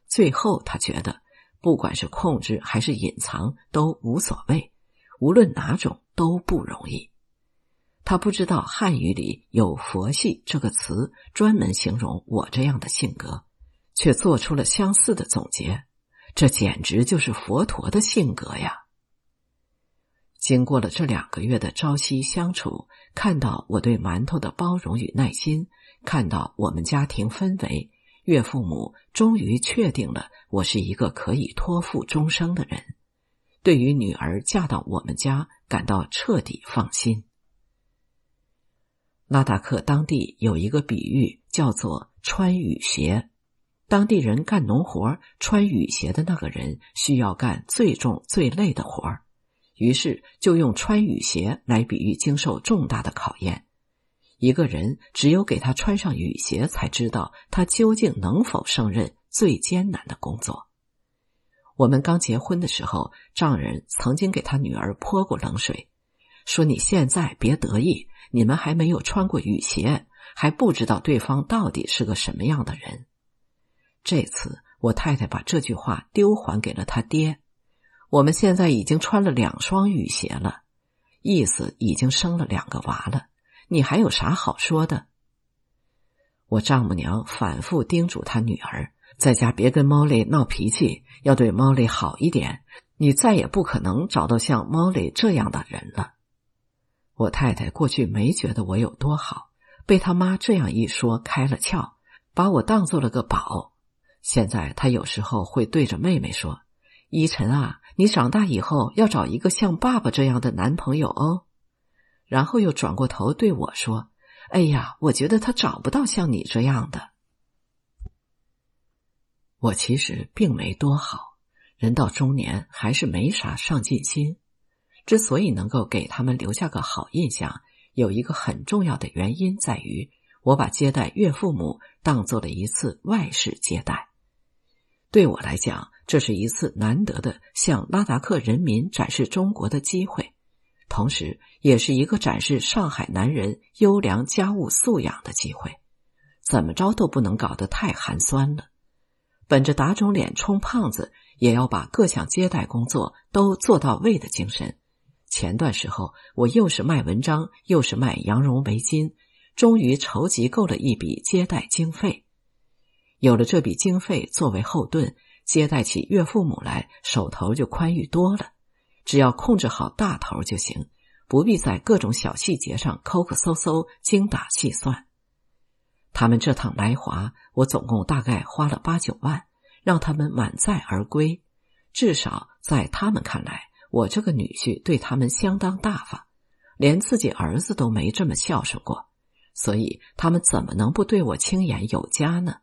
最后，他觉得，不管是控制还是隐藏都无所谓，无论哪种都不容易。他不知道汉语里有“佛系”这个词，专门形容我这样的性格，却做出了相似的总结。这简直就是佛陀的性格呀！经过了这两个月的朝夕相处，看到我对馒头的包容与耐心，看到我们家庭氛围，岳父母终于确定了我是一个可以托付终生的人，对于女儿嫁到我们家感到彻底放心。拉达克当地有一个比喻，叫做“穿雨鞋”。当地人干农活，穿雨鞋的那个人需要干最重最累的活儿，于是就用穿雨鞋来比喻经受重大的考验。一个人只有给他穿上雨鞋，才知道他究竟能否胜任最艰难的工作。我们刚结婚的时候，丈人曾经给他女儿泼过冷水，说：“你现在别得意。”你们还没有穿过雨鞋，还不知道对方到底是个什么样的人。这次我太太把这句话丢还给了他爹。我们现在已经穿了两双雨鞋了，意思已经生了两个娃了。你还有啥好说的？我丈母娘反复叮嘱他女儿，在家别跟猫莉闹脾气，要对猫莉好一点。你再也不可能找到像猫莉这样的人了。我太太过去没觉得我有多好，被他妈这样一说开了窍，把我当做了个宝。现在他有时候会对着妹妹说：“依晨啊，你长大以后要找一个像爸爸这样的男朋友哦。”然后又转过头对我说：“哎呀，我觉得他找不到像你这样的。”我其实并没多好，人到中年还是没啥上进心。之所以能够给他们留下个好印象，有一个很重要的原因在于，我把接待岳父母当做了一次外事接待。对我来讲，这是一次难得的向拉达克人民展示中国的机会，同时也是一个展示上海男人优良家务素养的机会。怎么着都不能搞得太寒酸了，本着打肿脸充胖子，也要把各项接待工作都做到位的精神。前段时候，我又是卖文章，又是卖羊绒围巾，终于筹集够了一笔接待经费。有了这笔经费作为后盾，接待起岳父母来，手头就宽裕多了。只要控制好大头就行，不必在各种小细节上抠抠搜搜、精打细算。他们这趟来华，我总共大概花了八九万，让他们满载而归。至少在他们看来。我这个女婿对他们相当大方，连自己儿子都没这么孝顺过，所以他们怎么能不对我青眼有加呢？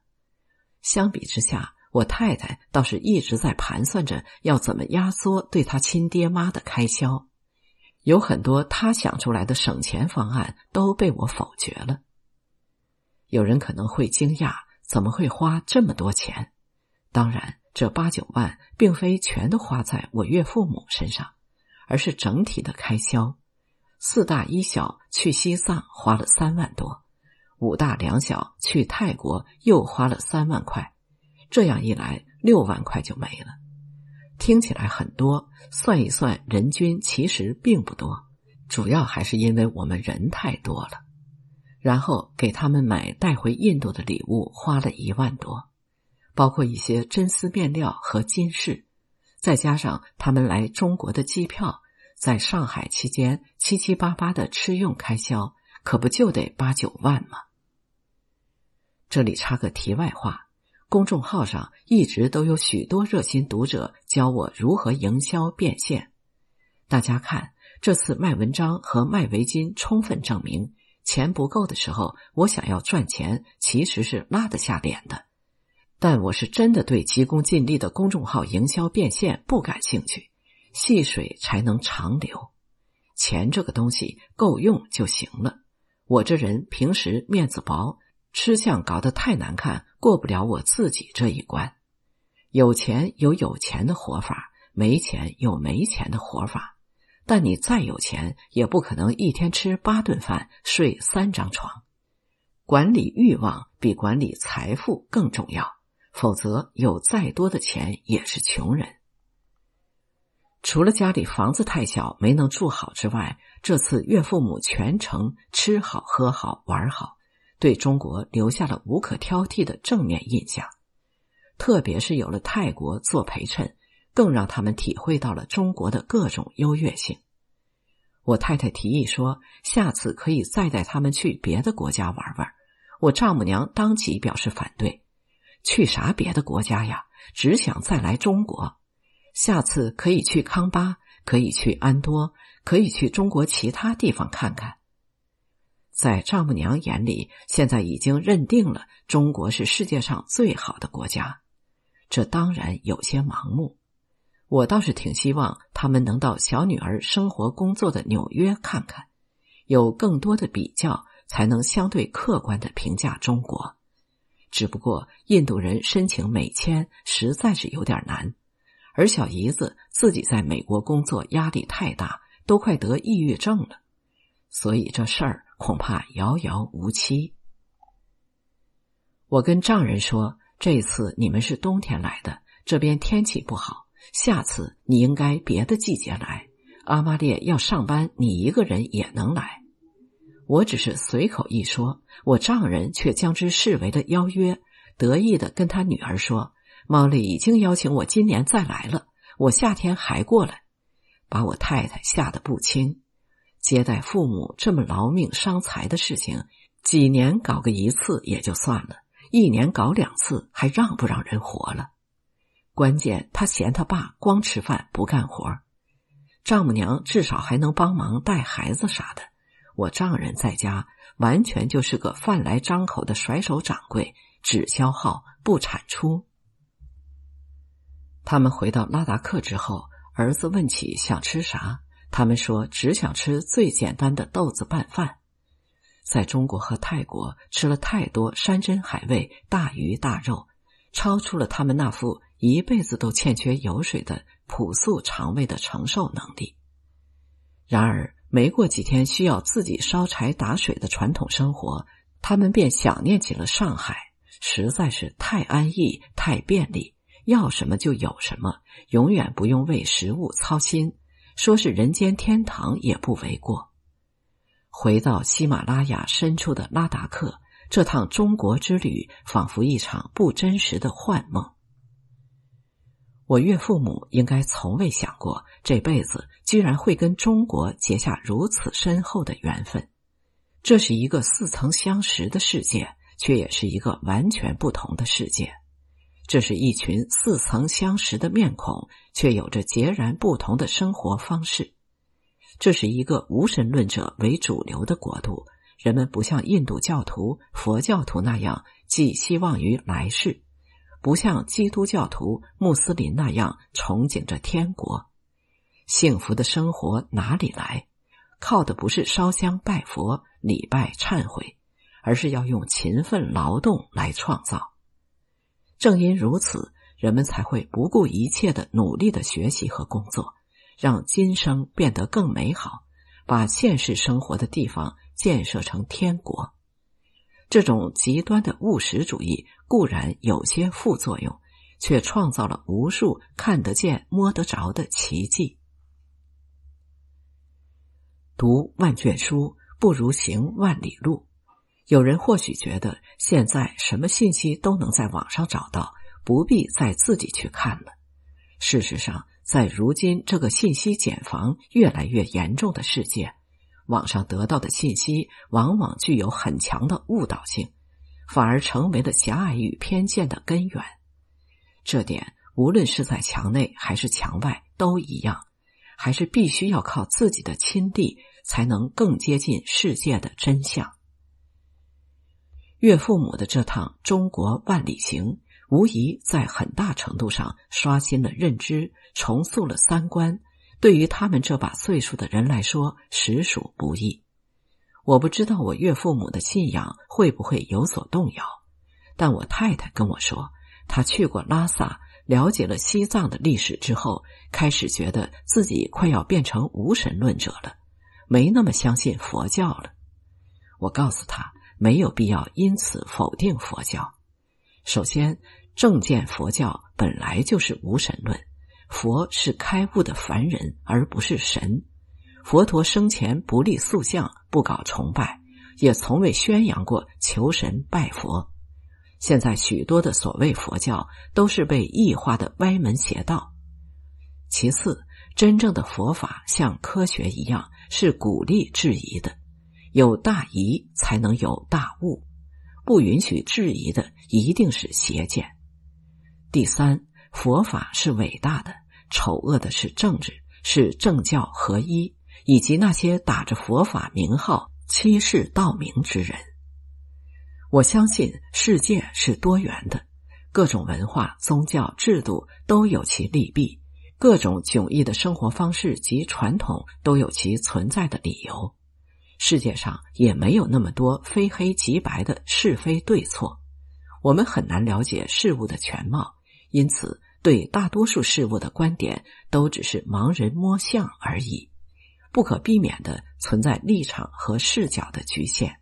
相比之下，我太太倒是一直在盘算着要怎么压缩对她亲爹妈的开销，有很多他想出来的省钱方案都被我否决了。有人可能会惊讶，怎么会花这么多钱？当然。这八九万并非全都花在我岳父母身上，而是整体的开销。四大一小去西藏花了三万多，五大两小去泰国又花了三万块，这样一来六万块就没了。听起来很多，算一算人均其实并不多，主要还是因为我们人太多了。然后给他们买带回印度的礼物花了一万多。包括一些真丝面料和金饰，再加上他们来中国的机票，在上海期间七七八八的吃用开销，可不就得八九万吗？这里插个题外话，公众号上一直都有许多热心读者教我如何营销变现。大家看，这次卖文章和卖围巾，充分证明钱不够的时候，我想要赚钱其实是拉得下脸的。但我是真的对急功近利的公众号营销变现不感兴趣。细水才能长流，钱这个东西够用就行了。我这人平时面子薄，吃相搞得太难看，过不了我自己这一关。有钱有有钱的活法，没钱有没钱的活法。但你再有钱，也不可能一天吃八顿饭，睡三张床。管理欲望比管理财富更重要，否则有再多的钱也是穷人。除了家里房子太小没能住好之外，这次岳父母全程吃好喝好玩好，对中国留下了无可挑剔的正面印象。特别是有了泰国做陪衬，更让他们体会到了中国的各种优越性。我太太提议说，下次可以再带他们去别的国家玩玩。我丈母娘当即表示反对：“去啥别的国家呀？只想再来中国。”下次可以去康巴，可以去安多，可以去中国其他地方看看。在丈母娘眼里，现在已经认定了中国是世界上最好的国家，这当然有些盲目。我倒是挺希望他们能到小女儿生活工作的纽约看看，有更多的比较，才能相对客观的评价中国。只不过印度人申请美签实在是有点难。而小姨子自己在美国工作压力太大，都快得抑郁症了，所以这事儿恐怕遥遥无期。我跟丈人说，这次你们是冬天来的，这边天气不好，下次你应该别的季节来。阿玛列要上班，你一个人也能来。我只是随口一说，我丈人却将之视为了邀约，得意的跟他女儿说。毛利已经邀请我今年再来了，我夏天还过来，把我太太吓得不轻。接待父母这么劳命伤财的事情，几年搞个一次也就算了，一年搞两次还让不让人活了？关键他嫌他爸光吃饭不干活，丈母娘至少还能帮忙带孩子啥的。我丈人在家完全就是个饭来张口的甩手掌柜，只消耗不产出。他们回到拉达克之后，儿子问起想吃啥，他们说只想吃最简单的豆子拌饭。在中国和泰国吃了太多山珍海味、大鱼大肉，超出了他们那副一辈子都欠缺油水的朴素肠胃的承受能力。然而，没过几天需要自己烧柴打水的传统生活，他们便想念起了上海，实在是太安逸、太便利。要什么就有什么，永远不用为食物操心，说是人间天堂也不为过。回到喜马拉雅深处的拉达克，这趟中国之旅仿佛一场不真实的幻梦。我岳父母应该从未想过，这辈子居然会跟中国结下如此深厚的缘分。这是一个似曾相识的世界，却也是一个完全不同的世界。这是一群似曾相识的面孔，却有着截然不同的生活方式。这是一个无神论者为主流的国度，人们不像印度教徒、佛教徒那样寄希望于来世，不像基督教徒、穆斯林那样憧憬着天国。幸福的生活哪里来？靠的不是烧香拜佛、礼拜忏悔，而是要用勤奋劳动来创造。正因如此，人们才会不顾一切的努力的学习和工作，让今生变得更美好，把现实生活的地方建设成天国。这种极端的务实主义固然有些副作用，却创造了无数看得见、摸得着的奇迹。读万卷书不如行万里路。有人或许觉得现在什么信息都能在网上找到，不必再自己去看了。事实上，在如今这个信息茧房越来越严重的世界，网上得到的信息往往具有很强的误导性，反而成为了狭隘与偏见的根源。这点无论是在墙内还是墙外都一样，还是必须要靠自己的亲历，才能更接近世界的真相。岳父母的这趟中国万里行，无疑在很大程度上刷新了认知，重塑了三观。对于他们这把岁数的人来说，实属不易。我不知道我岳父母的信仰会不会有所动摇，但我太太跟我说，她去过拉萨，了解了西藏的历史之后，开始觉得自己快要变成无神论者了，没那么相信佛教了。我告诉她，没有必要因此否定佛教。首先，正见佛教本来就是无神论，佛是开悟的凡人，而不是神。佛陀生前不立塑像，不搞崇拜，也从未宣扬过求神拜佛。现在许多的所谓佛教都是被异化的歪门邪道。其次，真正的佛法像科学一样，是鼓励质疑的，有大疑才能有大悟，不允许质疑的一定是邪见。第三，佛法是伟大的，丑恶的是政治，是政教合一。以及那些打着佛法名号欺世盗名之人，我相信世界是多元的，各种文化、宗教、制度都有其利弊，各种迥异的生活方式及传统都有其存在的理由。世界上也没有那么多非黑即白的是非对错，我们很难了解事物的全貌，因此对大多数事物的观点都只是盲人摸象而已。不可避免的存在立场和视角的局限，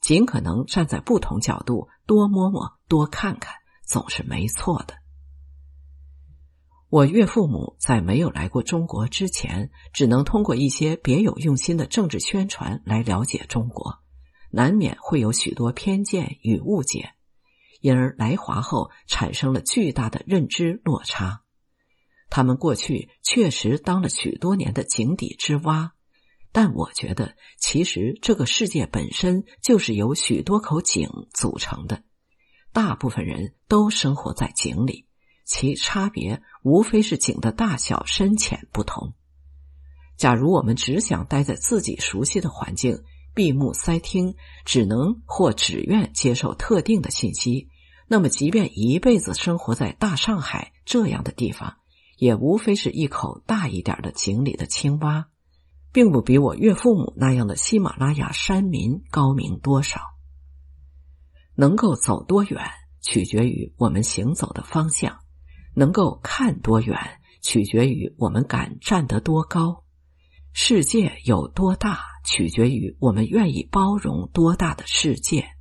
尽可能站在不同角度多摸摸多看看，总是没错的。我岳父母在没有来过中国之前，只能通过一些别有用心的政治宣传来了解中国，难免会有许多偏见与误解，因而来华后产生了巨大的认知落差。他们过去确实当了许多年的井底之蛙，但我觉得，其实这个世界本身就是由许多口井组成的，大部分人都生活在井里，其差别无非是井的大小、深浅不同。假如我们只想待在自己熟悉的环境，闭目塞听，只能或只愿接受特定的信息，那么，即便一辈子生活在大上海这样的地方，也无非是一口大一点的井里的青蛙，并不比我岳父母那样的喜马拉雅山民高明多少。能够走多远，取决于我们行走的方向；能够看多远，取决于我们敢站得多高；世界有多大，取决于我们愿意包容多大的世界。